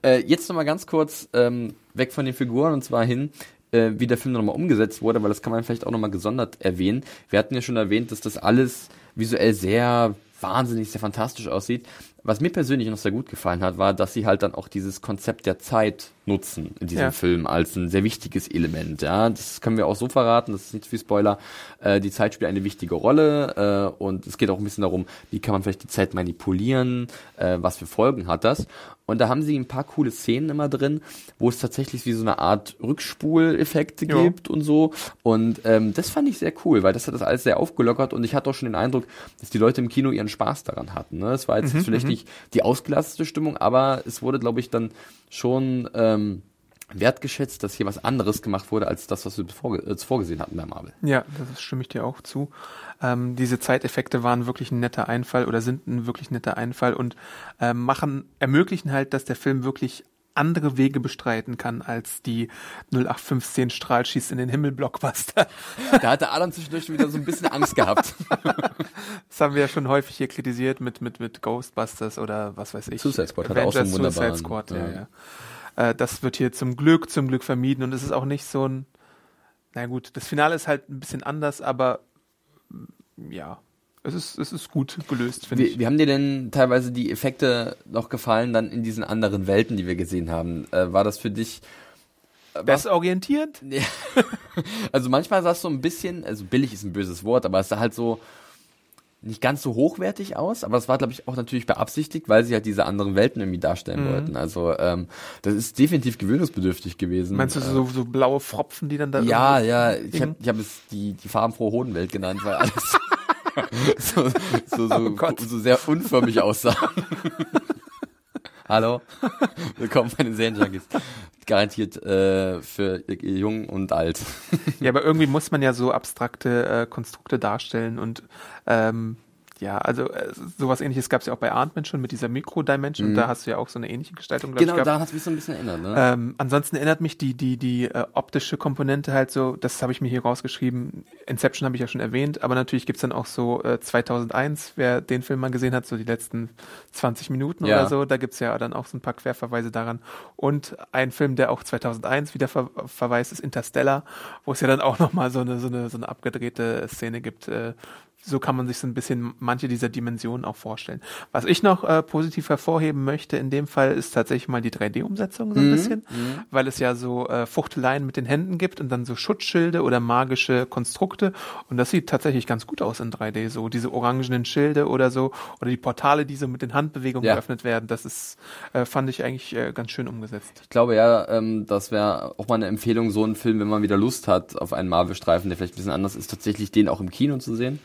Äh, jetzt nochmal ganz kurz ähm, weg von den Figuren und zwar hin, äh, wie der Film nochmal umgesetzt wurde, weil das kann man vielleicht auch nochmal gesondert erwähnen. Wir hatten ja schon erwähnt, dass das alles visuell sehr wahnsinnig, sehr fantastisch aussieht. Was mir persönlich noch sehr gut gefallen hat, war, dass sie halt dann auch dieses Konzept der Zeit nutzen in diesem Ja. Film als ein sehr wichtiges Element. Ja, das können wir auch so verraten. Das ist nicht viel Spoiler. Äh, die Zeit spielt eine wichtige Rolle äh, und es geht auch ein bisschen darum, wie kann man vielleicht die Zeit manipulieren, äh, was für Folgen hat das. Und da haben sie ein paar coole Szenen immer drin, wo es tatsächlich wie so eine Art Rückspuleffekte Jo. gibt und so. Und ähm, das fand ich sehr cool, weil das hat das alles sehr aufgelockert und ich hatte auch schon den Eindruck, dass die Leute im Kino ihren Spaß daran hatten. Ne? Es war jetzt vielleicht nicht die ausgelastete Stimmung, aber es wurde, glaube ich, dann schon ähm, wertgeschätzt, dass hier was anderes gemacht wurde, als das, was wir vorge äh, vorgesehen hatten bei Marvel. ja, das stimme ich dir auch zu. Ähm, diese Zeiteffekte waren wirklich ein netter Einfall oder sind ein wirklich netter Einfall und ähm, machen, ermöglichen halt, dass der Film wirklich andere Wege bestreiten kann als die 0815 Strahlschieß in den Himmel Blockbuster. Da hatte Adam zwischendurch wieder so ein bisschen Angst gehabt. [LAUGHS] Das haben wir ja schon häufig hier kritisiert mit, mit, mit Ghostbusters oder was weiß ich. Suicide Squad hatte auch so einen Avengers, Suicide wunderbaren, Squad, ja, ja. ja. Äh, das wird hier zum Glück, zum Glück vermieden und es ist auch nicht so ein, na gut, das Finale ist halt ein bisschen anders, aber ja, es ist, es ist gut gelöst, finde ich. wie haben dir denn teilweise die Effekte noch gefallen, dann in diesen anderen Welten, die wir gesehen haben? Äh, war das für dich Desorientierend? [LAUGHS] Ja. Also manchmal sah es so ein bisschen, also billig ist ein böses Wort, aber es sah halt so nicht ganz so hochwertig aus, aber es war, glaube ich, auch natürlich beabsichtigt, weil sie halt diese anderen Welten irgendwie darstellen Mhm. wollten. Also ähm, das ist definitiv gewöhnungsbedürftig gewesen. Meinst du so, so blaue Fropfen, die dann da Ja, ja, ich habe ich hab es die, die farbenfrohe Hodenwelt genannt, weil [LAUGHS] alles [LAUGHS] so, so, so, Oh so sehr unförmig aussah. [LAUGHS] Hallo, willkommen bei den Serienjunkies. Garantiert äh, für jung und alt. Ja, aber irgendwie muss man ja so abstrakte äh, Konstrukte darstellen und ähm, ja, also äh, sowas ähnliches gab es ja auch bei Ant-Man schon mit dieser Mikro-Dimension und da hast du ja auch so eine ähnliche Gestaltung, glaube Mhm. Genau, ich, daran hat es mich so ein bisschen erinnert. Ne? Ähm, ansonsten erinnert mich die, die, die äh, optische Komponente halt so, das habe ich mir hier rausgeschrieben, Inception habe ich ja schon erwähnt, aber natürlich gibt's dann auch so äh, 2001, wer den Film mal gesehen hat, so die letzten 20 Minuten Ja. oder so, da gibt's ja dann auch so ein paar Querverweise daran. Und ein Film, der auch 2001 wieder ver verweist, ist Interstellar, wo es ja dann auch nochmal so eine, so, eine, so eine abgedrehte Szene gibt, äh, so kann man sich so ein bisschen manche dieser Dimensionen auch vorstellen. Was ich noch äh, positiv hervorheben möchte in dem Fall ist tatsächlich mal die 3D-Umsetzung so ein Mhm, bisschen, weil es ja so äh, Fuchteleien mit den Händen gibt und dann so Schutzschilde oder magische Konstrukte und das sieht tatsächlich ganz gut aus in 3D, so diese orangenen Schilde oder so oder die Portale, die so mit den Handbewegungen Ja. geöffnet werden, das ist, äh, fand ich eigentlich äh, ganz schön umgesetzt. Ich glaube ja, ähm, das wäre auch mal eine Empfehlung, so einen Film, wenn man wieder Lust hat auf einen Marvel-Streifen, der vielleicht ein bisschen anders ist, tatsächlich den auch im Kino zu sehen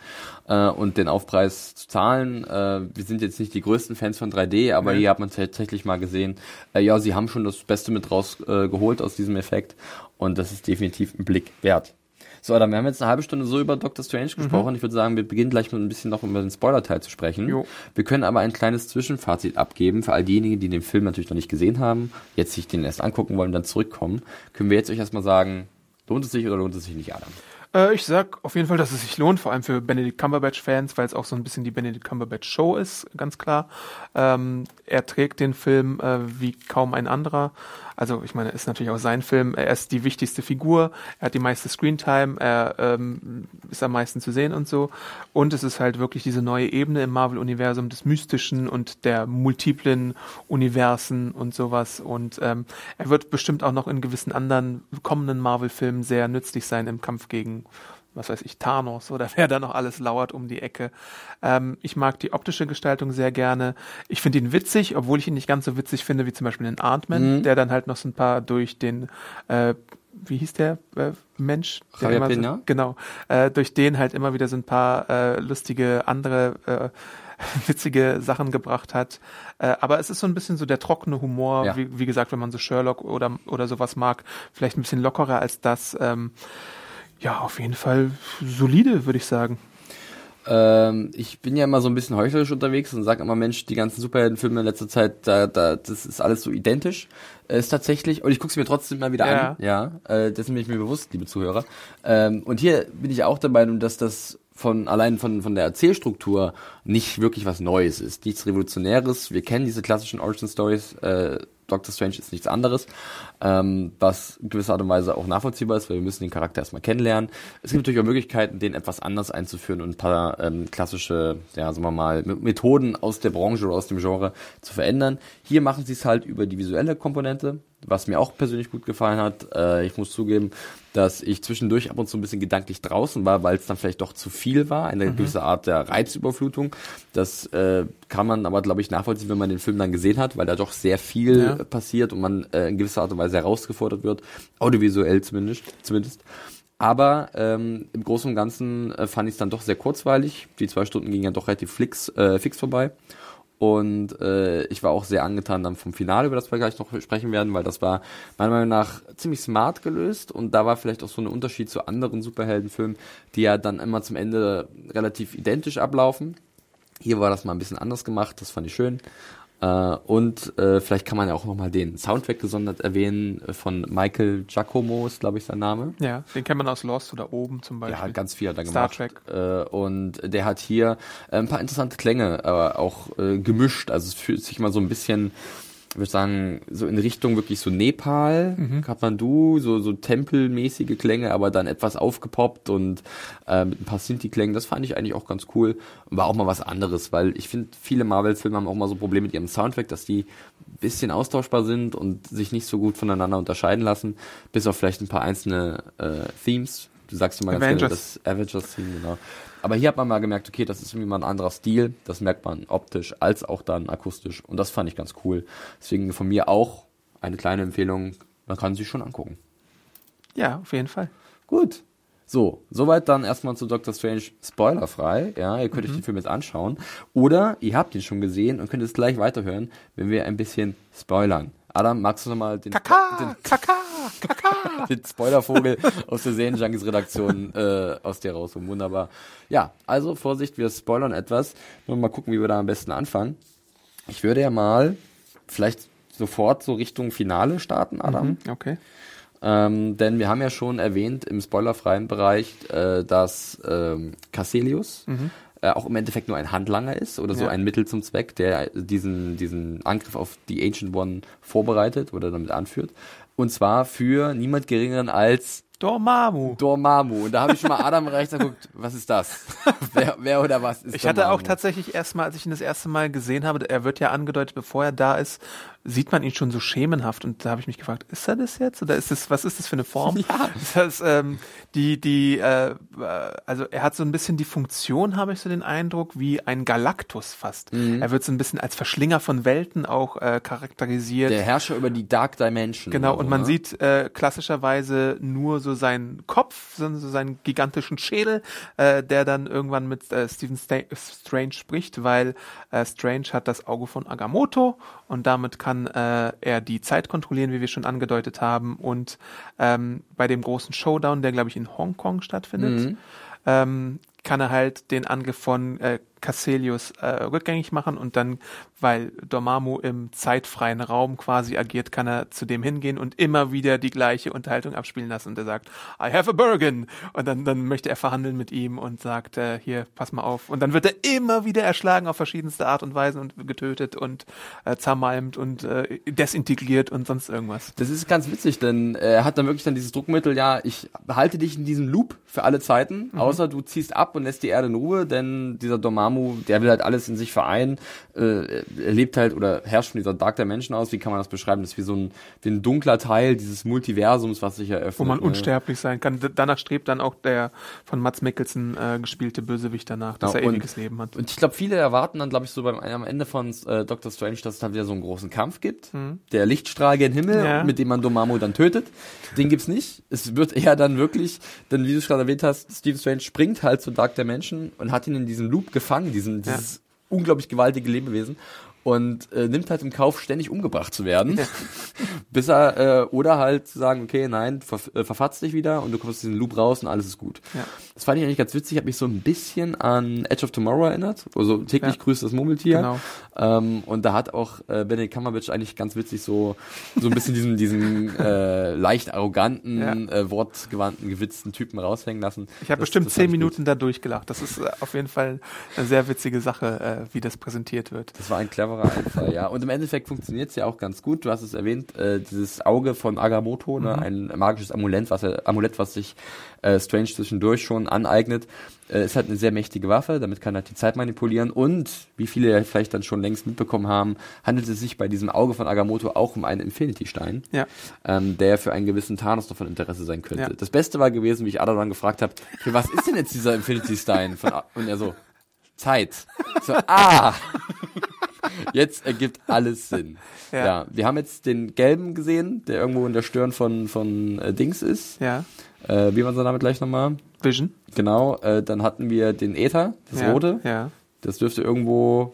äh, und den Aufpreis zu zahlen. Äh, wir sind jetzt nicht die größten Fans von 3D, aber Nee. hier hat man tatsächlich mal gesehen, äh, ja, sie haben schon das Beste mit rausgeholt geholt aus diesem Effekt und das ist definitiv ein Blick wert. So, Adam, wir haben jetzt eine halbe Stunde so über Doctor Strange gesprochen. Ich würde sagen, wir beginnen gleich mit ein bisschen noch über den Spoiler-Teil zu sprechen. Jo. Wir können aber ein kleines Zwischenfazit abgeben für all diejenigen, die den Film natürlich noch nicht gesehen haben, jetzt sich den erst angucken wollen, dann zurückkommen. Können wir jetzt euch erstmal sagen, lohnt es sich oder lohnt es sich nicht, Adam? Äh, ich sag auf jeden Fall, dass es sich lohnt, vor allem für Benedict Cumberbatch-Fans, weil es auch so ein bisschen die Benedict Cumberbatch-Show ist, ganz klar. Ähm, er trägt den Film äh, wie kaum ein anderer. Also ich meine, ist natürlich auch sein Film. Er ist die wichtigste Figur, er hat die meiste Screentime, er ähm, ist am meisten zu sehen und so. Und es ist halt wirklich diese neue Ebene im Marvel-Universum des Mystischen und der multiplen Universen und sowas. Und ähm, er wird bestimmt auch noch in gewissen anderen kommenden Marvel-Filmen sehr nützlich sein im Kampf gegen was weiß ich, Thanos oder [LAUGHS] wer da noch alles lauert um die Ecke. Ähm, ich mag die optische Gestaltung sehr gerne. Ich finde ihn witzig, obwohl ich ihn nicht ganz so witzig finde wie zum Beispiel den Ant-Man, der dann halt noch so ein paar durch den äh, wie hieß der äh, Mensch? Der Javier so, genau. Äh, durch den halt immer wieder so ein paar äh, lustige andere äh, [LAUGHS] witzige Sachen gebracht hat. Äh, aber es ist so ein bisschen so der trockene Humor, Ja. wie, wie gesagt, wenn man so Sherlock oder, oder sowas mag, vielleicht ein bisschen lockerer als das. Ähm, ja, auf jeden Fall solide, würde ich sagen. Ähm, ich bin ja immer so ein bisschen heuchlerisch unterwegs und sage immer, Mensch, die ganzen Superheldenfilme in letzter Zeit, da, da, das ist alles so identisch. Äh, ist tatsächlich, und ich gucke sie mir trotzdem mal wieder Ja. an. Ja, äh, dessen bin ich mir bewusst, liebe Zuhörer. Ähm, und hier bin ich auch der Meinung, dass das von allein von, von der Erzählstruktur nicht wirklich was Neues ist. Nichts Revolutionäres. Wir kennen diese klassischen Origin Stories. Äh, Doctor Strange ist nichts anderes, ähm, was in gewisser Art und Weise auch nachvollziehbar ist, weil wir müssen den Charakter erstmal kennenlernen. Es gibt natürlich auch Möglichkeiten, den etwas anders einzuführen und ein paar ähm, klassische, ja, sagen wir mal, Methoden aus der Branche oder aus dem Genre zu verändern. Hier machen sie es halt über die visuelle Komponente, was mir auch persönlich gut gefallen hat. Äh, ich muss zugeben, dass ich zwischendurch ab und zu ein bisschen gedanklich draußen war, weil es dann vielleicht doch zu viel war, eine gewisse Art der Reizüberflutung. Das äh, kann man aber, glaube ich, nachvollziehen, wenn man den Film dann gesehen hat, weil da doch sehr viel Ja. passiert und man äh, in gewisser Art und Weise herausgefordert wird, audiovisuell zumindest. zumindest. Aber ähm, im Großen und Ganzen äh, fand ich es dann doch sehr kurzweilig. Die zwei Stunden gingen ja doch relativ fix, äh, fix vorbei. Und äh, ich war auch sehr angetan dann vom Finale, über das wir gleich noch sprechen werden, weil das war meiner Meinung nach ziemlich smart gelöst und da war vielleicht auch so ein Unterschied zu anderen Superheldenfilmen, die ja dann immer zum Ende relativ identisch ablaufen. Hier war das mal ein bisschen anders gemacht, das fand ich schön. Äh, und äh, vielleicht kann man ja auch nochmal den Soundtrack gesondert erwähnen äh, von Michael Giacomo, ist glaube ich sein Name. Ja, den kennt man aus Lost oder oben zum Beispiel. Ja, ganz viel hat er Star gemacht. Trek. Äh, und der hat hier äh, ein paar interessante Klänge, aber auch äh, gemischt. Also es fühlt sich mal so ein bisschen, ich würde sagen, so in Richtung wirklich so Nepal, Mhm. Kathmandu, so, so tempelmäßige Klänge, aber dann etwas aufgepoppt und äh, mit ein paar Sinti-Klängen. Das fand ich eigentlich auch ganz cool. War auch mal was anderes, weil ich finde, viele Marvel-Filme haben auch mal so Probleme mit ihrem Soundtrack, dass die ein bisschen austauschbar sind und sich nicht so gut voneinander unterscheiden lassen, bis auf vielleicht ein paar einzelne äh, Themes. Du sagst immer ganz gerne Avengers. das Avengers-Theme, genau. Aber hier hat man mal gemerkt, okay, das ist irgendwie mal ein anderer Stil. Das merkt man optisch als auch dann akustisch. Und das fand ich ganz cool. Deswegen von mir auch eine kleine Empfehlung. Man kann sich schon angucken. Ja, auf jeden Fall. Gut. So, soweit dann erstmal zu Doctor Strange spoilerfrei. Ja, ihr könnt euch den Film jetzt anschauen. Oder ihr habt ihn schon gesehen und könnt es gleich weiterhören, wenn wir ein bisschen spoilern. Adam, magst du nochmal den, Kaka, den, Kaka, Kaka. [LAUGHS] den Spoilervogel aus der Serienjunkies-Redaktion äh, aus dir rausholen. Wunderbar. Ja, also Vorsicht, wir spoilern etwas. Nur mal gucken, wie wir da am besten anfangen. Ich würde ja mal vielleicht sofort so Richtung Finale starten, Adam. Mhm, okay. Ähm, denn wir haben ja schon erwähnt im spoilerfreien Bereich, äh, dass ähm, Casselius äh, auch im Endeffekt nur ein Handlanger ist oder so Ja. ein Mittel zum Zweck, der diesen, diesen Angriff auf die Ancient One vorbereitet oder damit anführt. Und zwar für niemand geringeren als Dormammu. Dormammu. Und da habe ich schon mal Adam rechts geguckt, was ist das? [LAUGHS] wer, wer oder was ist Ich hatte auch Dormammu? tatsächlich erstmal, als ich ihn das erste Mal gesehen habe, er wird ja angedeutet, bevor er da ist, sieht man ihn schon so schemenhaft und da habe ich mich gefragt, ist er das jetzt oder ist das, was ist das für eine Form? [LAUGHS] Ja. Ist das, ähm, die, die, äh, äh, also er hat so ein bisschen die Funktion, habe ich so den Eindruck, wie ein Galactus fast. Mhm. Er wird so ein bisschen als Verschlinger von Welten auch äh, charakterisiert. Der Herrscher über die Dark Dimension. Genau, so, und man ne? sieht äh, klassischerweise nur so seinen Kopf, so, so seinen gigantischen Schädel, äh, der dann irgendwann mit äh, Stephen Sta Strange spricht, weil äh, Strange hat das Auge von Agamotto und damit kann äh, er die Zeit kontrollieren, wie wir schon angedeutet haben. Und ähm, bei dem großen Showdown, der glaube ich in Hongkong stattfindet, Mhm. ähm, kann er halt den Angriff von äh, Casselius äh, rückgängig machen und dann, weil Dormammu im zeitfreien Raum quasi agiert, kann er zu dem hingehen und immer wieder die gleiche Unterhaltung abspielen lassen und er sagt, I have a Bergen und dann, dann möchte er verhandeln mit ihm und sagt, äh, hier, pass mal auf und dann wird er immer wieder erschlagen auf verschiedenste Art und Weisen und getötet und äh, zermalmt und äh, desintegriert und sonst irgendwas. Das ist ganz witzig, denn er hat dann wirklich dann dieses Druckmittel, ja, ich behalte dich in diesem Loop für alle Zeiten, Mhm. außer du ziehst ab und lässt die Erde in Ruhe, denn dieser Dormammu, der will halt alles in sich vereinen, äh, lebt halt oder herrscht von dieser Dark Dimension aus, wie kann man das beschreiben? Das ist wie so ein, wie ein dunkler Teil dieses Multiversums, was sich eröffnet. Wo man ne? unsterblich sein kann. Danach strebt dann auch der von Mats Mikkelsen äh, gespielte Bösewicht danach, dass Ja, er ewiges Leben hat. Und ich glaube, viele erwarten dann, glaube ich, so beim, am Ende von äh, Doctor Strange, dass es dann wieder so einen gen Kampf gibt. Der Lichtstrahl gen Himmel, Mhm. Ja. mit dem man Dormammu dann tötet. Den gibt's nicht. Es wird eher dann wirklich, denn wie du es gerade erwähnt hast, Stephen Strange springt halt zu Dark Dimension und hat ihn in diesem Loop gefangen, diesen, Ja. dieses unglaublich gewaltige Lebewesen. Und äh, nimmt halt im Kauf, ständig umgebracht zu werden. [LAUGHS] bis er, äh, oder halt zu sagen, okay, nein, ver äh, verfatzt dich wieder und du kommst aus diesem Loop raus und alles ist gut. Ja. Das fand ich eigentlich ganz witzig, hat mich so ein bisschen an Edge of Tomorrow erinnert, also täglich Ja. grüßt das Murmeltier. Genau. Ähm, und da hat auch äh, Benedict Cumberbatch eigentlich ganz witzig so so ein bisschen diesen diesen äh, leicht arroganten, Ja. äh, wortgewandten, gewitzten Typen raushängen lassen. Ich habe bestimmt zehn ich gut. Minuten da durchgelacht. Das ist äh, auf jeden Fall eine sehr witzige Sache, äh, wie das präsentiert wird. Das war ein cleverer Einfall, ja. Und im Endeffekt funktioniert es ja auch ganz gut. Du hast es erwähnt, äh, dieses Auge von Agamotto, ne, ein magisches Amulett, was er, Amulett, was sich äh, Strange zwischendurch schon aneignet, äh, ist halt eine sehr mächtige Waffe. Damit kann er halt die Zeit manipulieren. Und wie viele ja vielleicht dann schon längst mitbekommen haben, handelt es sich bei diesem Auge von Agamotto auch um einen Infinity-Stein, Ja. ähm, der für einen gewissen Thanos noch von Interesse sein könnte. Ja. Das Beste war gewesen, wie ich Adam dann gefragt habe, für was ist denn jetzt dieser Infinity-Stein? Und er so, Zeit. So, ah! Jetzt ergibt alles Sinn. Ja. Ja. wir haben jetzt den gelben gesehen, der irgendwo in der Stirn von, von äh, Dings ist. Ja. Äh, wie war sein Name gleich nochmal? Vision. Genau, äh, dann hatten wir den Äther, das ja. rote. Ja. Das dürfte irgendwo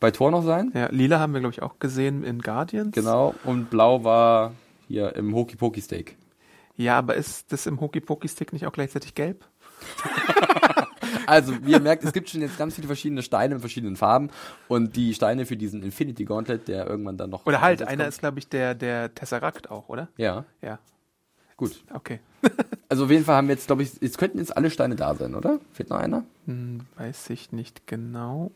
bei Tor noch sein. Ja. Lila haben wir, glaube ich, auch gesehen in Guardians. Genau, und blau war hier im Hokey Pokey Steak. Ja, aber ist das im Hokey-Pokey-Stick nicht auch gleichzeitig gelb? [LAUGHS] Also, wie ihr merkt, es gibt schon jetzt ganz viele verschiedene Steine in verschiedenen Farben und die Steine für diesen Infinity Gauntlet, der irgendwann dann noch Oder halt, einer kommt. ist, glaube ich, der, der Tesseract auch, oder? Ja, Ja. gut. Okay. [LAUGHS] Also auf jeden Fall haben wir jetzt, glaube ich, jetzt könnten jetzt alle Steine da sein, oder? Fehlt noch einer? Hm, weiß ich nicht genau.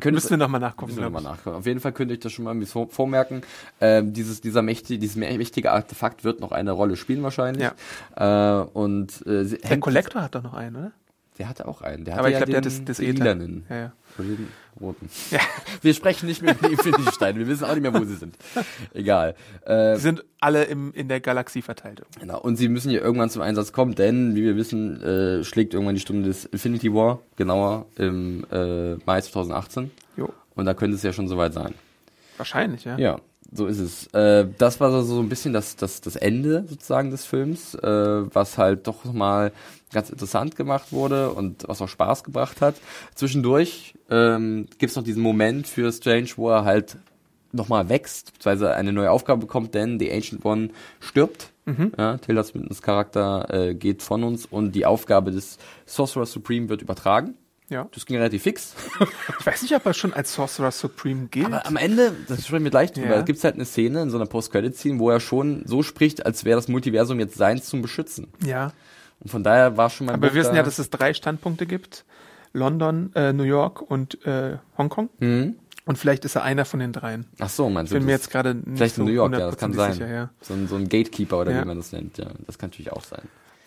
Könnt Müssen wir nochmal nachgucken, Müssen wir glaube mal ich. nachgucken. Auf jeden Fall könnt ihr euch das schon mal vor- vormerken. Ähm, dieses, dieser mächtige, dieses mächtige Artefakt wird noch eine Rolle spielen wahrscheinlich. Äh, und äh, Der Collector hat doch noch einen, oder? Der hatte auch einen. Der Aber hatte ich ja glaube, der hat das, das lilanen. Ja, ja. Den roten. [LAUGHS] Wir sprechen nicht mehr über die Infinity-Steine. Wir wissen auch nicht mehr, wo sie sind. Egal. Äh, Die sind alle im, in der Galaxie verteilt. Genau, und sie müssen ja irgendwann zum Einsatz kommen, denn, wie wir wissen, äh, schlägt irgendwann die Stunde des Infinity War, genauer im äh, Mai 2018. Jo. Und da könnte es ja schon soweit sein. Wahrscheinlich, ja. Ja, so ist es. Äh, das war so- so ein bisschen das, das, das Ende sozusagen des Films, äh, was halt doch nochmal ganz interessant gemacht wurde und was auch Spaß gebracht hat. Zwischendurch ähm, gibt's noch diesen Moment für Strange, wo er halt nochmal wächst, beziehungsweise eine neue Aufgabe bekommt, denn die Ancient One stirbt. Ja, Tilda Swintons Charakter äh, geht von uns und die Aufgabe des Sorcerer Supreme wird übertragen. Ja. Das ging relativ fix. [LAUGHS] Ich weiß nicht, ob er schon als Sorcerer Supreme gilt. Aber am Ende, das sprechen wir gleich drüber, Ja. gibt es halt eine Szene in so einer Post-Credit-Scene, wo er schon so spricht, als wäre das Multiversum jetzt seins zum Beschützen. ja. Und von daher war schon mal Aber wir wissen ja, dass es drei Standpunkte gibt. London, äh, New York und äh, Hongkong. Mhm. Und vielleicht ist er einer von den dreien. Ach so, meinst Ich bin du? mir jetzt gerade nicht Vielleicht so in New York, ja, das kann sein. sicher, ja. So, ein, so ein Gatekeeper oder Ja. wie man das nennt, ja. Das kann natürlich auch sein.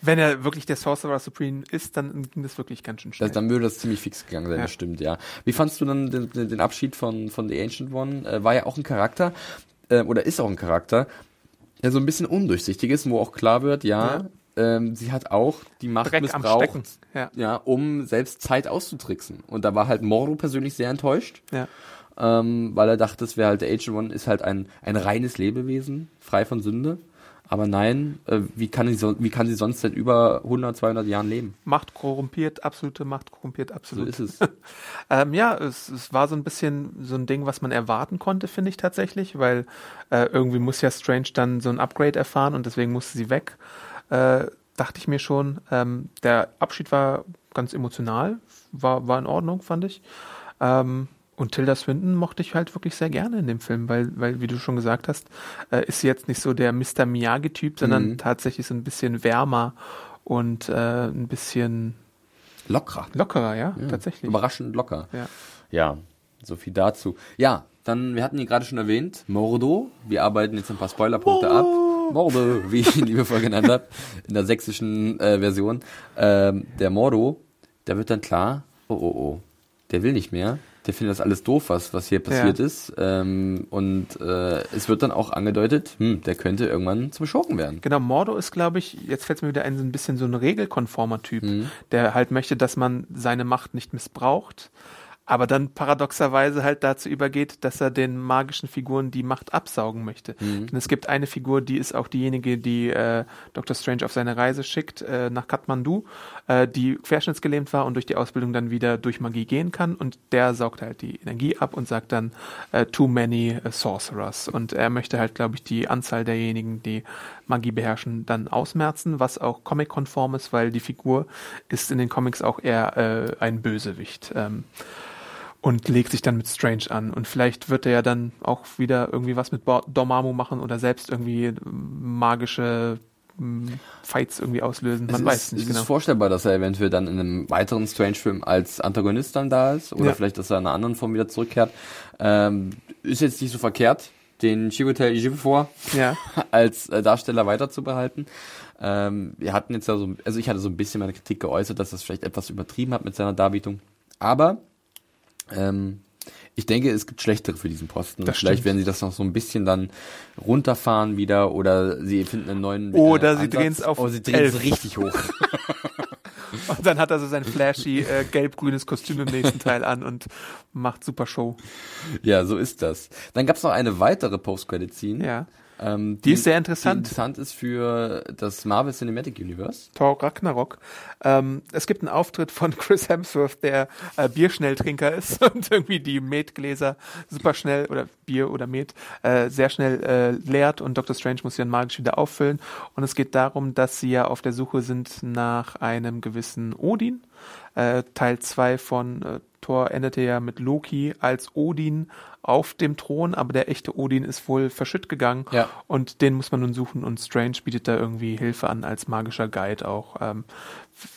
Wenn er wirklich der Sorcerer Supreme ist, dann ging das wirklich ganz schön schnell. Dann würde das ziemlich fix gegangen sein, Ja. das stimmt, ja. Wie fandst du dann den, den, Abschied von, von The Ancient One? Äh, war ja auch ein Charakter, äh, oder ist auch ein Charakter, der so ein bisschen undurchsichtig ist, wo auch klar wird, ja, Ähm, sie hat auch die Macht Dreck missbraucht. Ja. ja, um selbst Zeit auszutricksen. Und da war halt Mordo persönlich sehr enttäuscht, Ja. ähm, weil er dachte, es wäre halt der Ancient One ist halt ein, ein reines Lebewesen, frei von Sünde. Aber nein, äh, wie, kann sie so, wie kann sie sonst seit über 100, 200 Jahren leben? Macht korrumpiert, absolute Macht korrumpiert, So absolut. ist es. [LAUGHS] Ähm, ja, es, es war so ein bisschen so ein Ding, was man erwarten konnte, finde ich tatsächlich, weil äh, irgendwie muss ja Strange dann so ein Upgrade erfahren und deswegen musste sie weg. Äh, dachte ich mir schon. Ähm, der Abschied war ganz emotional, war, war in Ordnung, fand ich. Ähm, und Tilda Swinton mochte ich halt wirklich sehr gerne in dem Film, weil, weil wie du schon gesagt hast, äh, ist sie jetzt nicht so der Mr. Miyagi-Typ, sondern Mhm. tatsächlich so ein bisschen wärmer und äh, ein bisschen Lockerer. lockerer, ja, Ja, tatsächlich. Überraschend locker. Ja. Ja, so viel dazu. Ja, dann, wir hatten ihn gerade schon erwähnt, Mordo. Wir arbeiten jetzt ein paar Spoilerpunkte ab. Mordo, [LAUGHS] wie ich ihn liebevoll genannt habe, in der sächsischen äh, Version. Ähm, der Mordo, der wird dann klar, oh, oh, oh, der will nicht mehr. Der findet das alles doof, was, was hier passiert Ja. ist. Ähm, und äh, es wird dann auch angedeutet, hm, der könnte irgendwann zum Schurken werden. Genau, Mordo ist, glaube ich, jetzt fällt es mir wieder ein, so ein bisschen so ein regelkonformer Typ, Mhm. der halt möchte, dass man seine Macht nicht missbraucht, aber dann paradoxerweise halt dazu übergeht, dass er den magischen Figuren die Macht absaugen möchte. Mhm. Denn es gibt eine Figur, die ist auch diejenige, die äh, Dr. Strange auf seine Reise schickt äh, nach Kathmandu, äh, die querschnittsgelähmt war und durch die Ausbildung dann wieder durch Magie gehen kann und der saugt halt die Energie ab und sagt dann äh, too many äh, sorcerers und er möchte halt, glaube ich, die Anzahl derjenigen, die Magie beherrschen, dann ausmerzen, was auch comic-konform ist, weil die Figur ist in den Comics auch eher äh, ein Bösewicht. Ähm, und legt sich dann mit Strange an. Und vielleicht wird er ja dann auch wieder irgendwie was mit Dormammu machen oder selbst irgendwie ähm, magische ähm, Fights irgendwie auslösen. Man es weiß ist, nicht es genau. ist vorstellbar, dass er eventuell dann in einem weiteren Strange-Film als Antagonist dann da ist oder Ja. vielleicht, dass er in einer anderen Form wieder zurückkehrt. Ähm, ist jetzt nicht so verkehrt, den Chiwetel Ejiofor Ja, [LAUGHS] als äh, Darsteller weiter zu behalten. Ähm, wir hatten jetzt ja so, also ich hatte so ein bisschen meine Kritik geäußert, dass das vielleicht etwas übertrieben hat mit seiner Darbietung. Aber ähm, ich denke, es gibt schlechtere für diesen Posten. Und Das vielleicht stimmt. werden sie das noch so ein bisschen dann runterfahren wieder oder sie finden einen neuen Oder äh, sie Ansatz. drehen's auf Oh, sie drehen es richtig hoch. [LAUGHS] [LAUGHS] und dann hat er so sein flashy äh, gelb-grünes Kostüm im nächsten Teil an und macht super Show. Ja, so ist das. Dann gab es noch eine weitere Post-Credit-Scene. Ja. Ähm, Die ist sehr interessant. Die interessant ist für das Marvel Cinematic Universe. Thor Ragnarok. Ähm, es gibt einen Auftritt von [LAUGHS] Chris Hemsworth, der äh, Bierschnelltrinker ist [LAUGHS] und irgendwie die Metgläser super schnell oder Bier oder Met äh, sehr schnell äh, leert und Dr. Strange muss sie dann magisch wieder auffüllen. Und es geht darum, dass sie ja auf der Suche sind nach einem gewissen Odin. Äh, Teil 2 von äh, Thor endete ja mit Loki als Odin auf dem Thron, aber der echte Odin ist wohl verschütt gegangen Ja. und den muss man nun suchen und Strange bietet da irgendwie Hilfe an als magischer Guide auch. Ähm,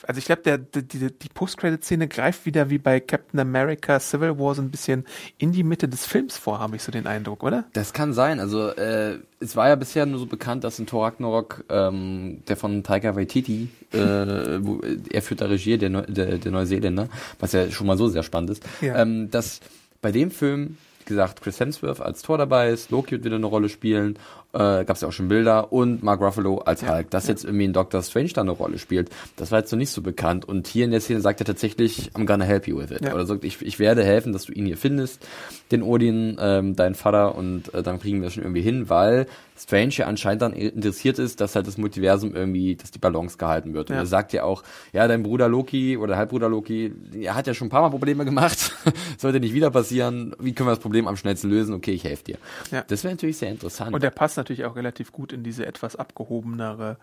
also ich glaube, der, die, die, die Post-Credit-Szene greift wieder wie bei Captain America Civil War so ein bisschen in die Mitte des Films vor, habe ich so den Eindruck, oder? Das kann sein. Also äh, es war ja bisher nur so bekannt, dass in Thor Ragnarok, ähm, der von Taika Waititi, äh, [LAUGHS] wo, er führt da Regie, der, Neu der, der Neuseeländer, was ja schon mal so sehr spannend ist, Ja. ähm, dass bei dem Film wie gesagt, Chris Hemsworth als Thor dabei ist, Loki wird wieder eine Rolle spielen, äh, gab es ja auch schon Bilder und Mark Ruffalo als Hulk. Dass jetzt irgendwie in Doctor Strange da eine Rolle spielt, das war jetzt noch nicht so bekannt. Und hier in der Szene sagt er tatsächlich, I'm gonna help you with it. Ja. Oder sagt, ich, ich werde helfen, dass du ihn hier findest, den Odin, ähm, deinen Vater, und äh, dann kriegen wir das schon irgendwie hin, weil Strange ja anscheinend dann interessiert ist, dass halt das Multiversum irgendwie, dass die Balance gehalten wird. Und Ja. er sagt ja auch, ja, dein Bruder Loki oder Halbbruder Loki, er hat ja schon ein paar Mal Probleme gemacht, [LAUGHS] sollte nicht wieder passieren. Wie können wir das Problem am schnellsten lösen? Okay, ich helfe dir. Ja. Das wäre natürlich sehr interessant. Und der passt natürlich auch relativ gut in diese etwas abgehobenere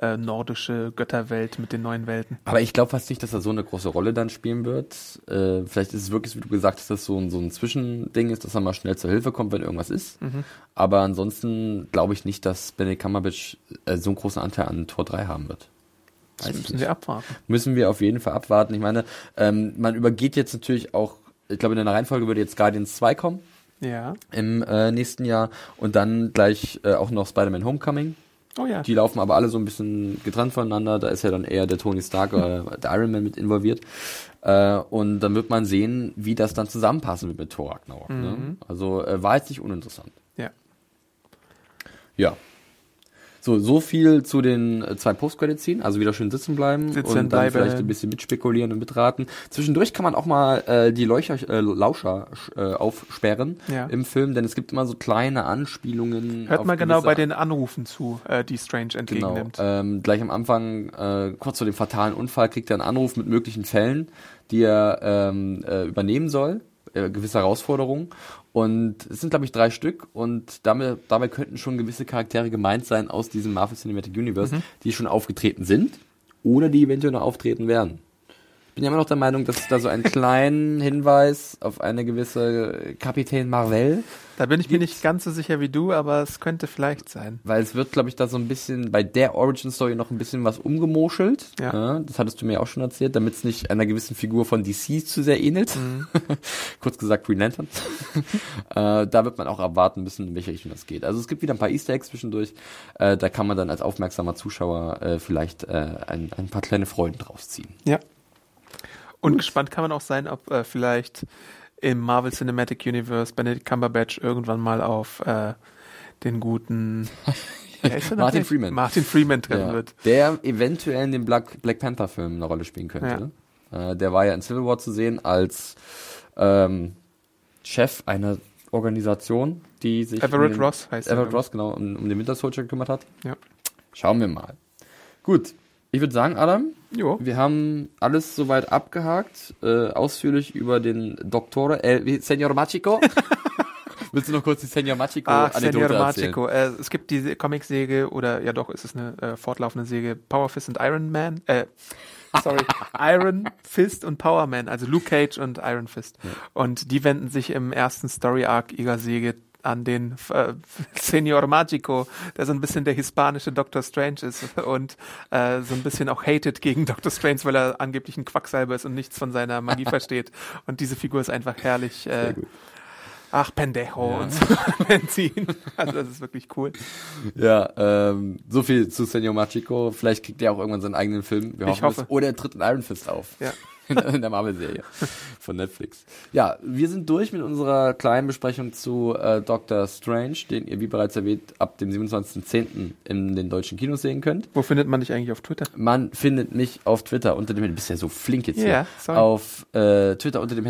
äh, nordische Götterwelt mit den neuen Welten. Aber ich glaube fast nicht, dass er so eine große Rolle dann spielen wird. Äh, vielleicht ist es wirklich, wie du gesagt hast, dass das so ein, so ein Zwischending ist, dass er mal schnell zur Hilfe kommt, wenn irgendwas ist. Mhm. Aber ansonsten glaube ich nicht, dass Benedict Cumberbatch äh, so einen großen Anteil an Tor 3 haben wird. Das müssen wir abwarten. Müssen wir auf jeden Fall abwarten. Ich meine, ähm, man übergeht jetzt natürlich auch, ich glaube, in der Reihenfolge würde jetzt Guardians 2 kommen Ja. im äh, nächsten Jahr und dann gleich äh, auch noch Spider-Man Homecoming. Oh ja. Die laufen aber alle so ein bisschen getrennt voneinander. Da ist ja dann eher der Tony Stark oder der Iron Man mit involviert. Äh, und dann wird man sehen, wie das dann zusammenpassen wird mit Thor Ragnarok. Ne? Also äh, war jetzt nicht uninteressant. Ja. Ja. So, so viel zu den äh, zwei Post-Credit-Szenen. Also wieder schön sitzen bleiben Sitzen und dann bleiben. vielleicht ein bisschen mitspekulieren und mitraten. Zwischendurch kann man auch mal äh, die Leucher, äh, Lauscher äh, aufsperren Ja. im Film, denn es gibt immer so kleine Anspielungen. Hört mal genau bei den Anrufen zu, äh, die Strange Genau. entgegennimmt. Ähm, gleich am Anfang, äh, kurz vor dem fatalen Unfall, kriegt er einen Anruf mit möglichen Fällen, die er ähm, äh, übernehmen soll, äh, gewisse Herausforderungen. Und es sind, glaube ich, drei Stück und damit, dabei könnten schon gewisse Charaktere gemeint sein aus diesem Marvel Cinematic Universe, die schon aufgetreten sind oder die eventuell noch auftreten werden. Ich bin ja immer noch der Meinung, dass es da so einen kleinen Hinweis auf eine gewisse Kapitän Marvel Da bin ich mir nicht ganz so sicher wie du, aber es könnte vielleicht sein. Weil es wird, glaube ich, da so ein bisschen bei der Origin Story noch ein bisschen was umgemoschelt. Ja. das hattest du mir auch schon erzählt, damit es nicht einer gewissen Figur von DC zu sehr ähnelt. Mhm. [LAUGHS] Kurz gesagt Green Lantern. [LAUGHS] äh, da wird man auch erwarten müssen, in welche Richtung das geht. Also es gibt wieder ein paar Easter Eggs zwischendurch. Äh, da kann man dann als aufmerksamer Zuschauer äh, vielleicht äh, ein, ein paar kleine Freuden draus ziehen. Ja. Und gespannt kann man auch sein, ob äh, vielleicht im Marvel Cinematic Universe Benedict Cumberbatch irgendwann mal auf äh, den guten [LAUGHS] Martin? Freeman. Martin Freeman treffen Ja, wird. der eventuell in dem Black, Black Panther Film eine Rolle spielen könnte. Äh, der war ja in Civil War zu sehen als ähm, Chef einer Organisation, die sich Everett um den, Ross heißt er, Everett glaub Ross genau um, um den Winter Soldier gekümmert hat. Ja. Schauen wir mal. Gut, ich würde sagen, Adam, Jo. wir haben alles soweit abgehakt, äh, ausführlich über den Doktore, äh, Senor Machiko. [LAUGHS] Willst du noch kurz die Senor Machiko Ah, Anekdote Senor erzählen? Machiko. Äh, es gibt diese Comicsäge oder ja doch, ist es eine äh, fortlaufende Säge Power Fist und Iron Man. Äh, sorry, [LAUGHS] Iron Fist und Power Man, also Luke Cage und Iron Fist. Und die wenden sich im ersten Story Arc ihrer Säge an den äh, [LAUGHS] Senor Magico, der so ein bisschen der hispanische Doctor Strange ist und äh, so ein bisschen auch hated gegen [LAUGHS] Doctor Strange, weil er angeblich ein Quacksalber ist und nichts von seiner Magie [LAUGHS] versteht. Und diese Figur ist einfach herrlich. Äh, Ach, Pendejo und so ihn. Also das ist wirklich cool. Ja, ähm, so viel zu Senor Machiko. Vielleicht kriegt er auch irgendwann seinen eigenen Film. Wir Ich hoffen hoffe. Es. Oder er tritt in Iron Fist auf. Ja. [LAUGHS] In der Marvel-Serie von Netflix. Ja, wir sind durch mit unserer kleinen Besprechung zu äh, Doctor Strange, den ihr, wie bereits erwähnt, ab dem 27.10. in den deutschen Kinos sehen könnt. Wo findet man dich eigentlich auf Twitter? Man findet mich auf Twitter unter dem Handle, du bist ja so flink jetzt Ja, hier, sorry. auf äh, Twitter unter dem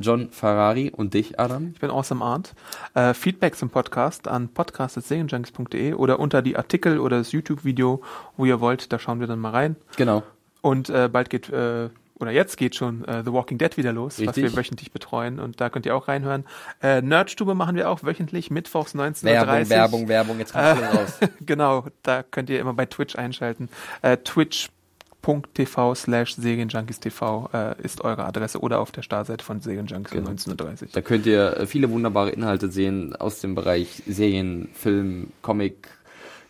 John Ferrari und dich, Adam. Ich bin Awesome Arndt. Äh, Feedback zum Podcast an podcast.serienjunkies.de oder unter die Artikel oder das YouTube-Video, wo ihr wollt, da schauen wir dann mal rein. Genau. Und äh, bald geht, äh, oder jetzt geht schon äh, The Walking Dead wieder los, was Richtig. wir wöchentlich betreuen. Und da könnt ihr auch reinhören. Äh, Nerdstube machen wir auch wöchentlich, mittwochs 19.30 Werbung, Werbung, Werbung, jetzt kommt schon raus. [LAUGHS] genau, da könnt ihr immer bei Twitch einschalten. Äh, twitch.tv slash serienjunkies.tv äh, ist eure Adresse oder auf der Startseite von Serienjunkies Genau. 1930. Da könnt ihr äh, viele wunderbare Inhalte sehen aus dem Bereich Serien, Film, Comic,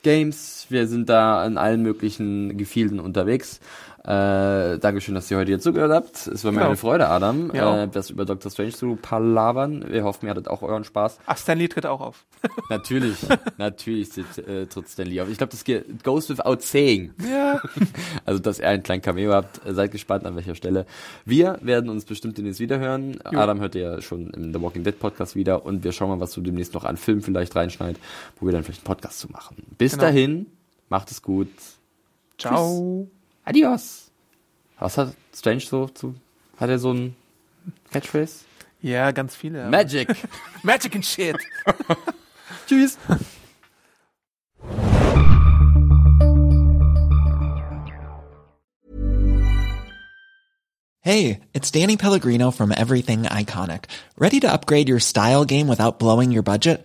Games. Wir sind da in allen möglichen Gefilden unterwegs. Äh, Dankeschön, dass ihr heute hier zugehört habt. Es war mir Genau. eine Freude, Adam, auch. äh, das über Dr. Strange zu palavern. Wir hoffen, ihr hattet auch euren Spaß. Ach, Stanley tritt auch auf. [LAUGHS] Natürlich, natürlich tritt, äh, tritt Stanley auf. Ich glaube, das geht, goes without saying. Ja. [LAUGHS] Also, dass ihr einen kleinen Cameo habt, seid gespannt an welcher Stelle. Wir werden uns bestimmt demnächst wiederhören. Jo. Adam hört ihr ja schon im The Walking Dead Podcast wieder und wir schauen mal, was du demnächst noch an Filmen vielleicht reinschneid, wo wir dann vielleicht einen Podcast zu machen. Bis Genau. dahin, macht es gut. Ciao. Adios. Was hat Strange so zu, hat er so ein Catchphrase? Ja, ganz viele. aber- Magic. [LAUGHS] Magic and shit. [LAUGHS] Tschüss. Hey, it's Danny Pellegrino from Everything Iconic. Ready to upgrade your style game without blowing your budget?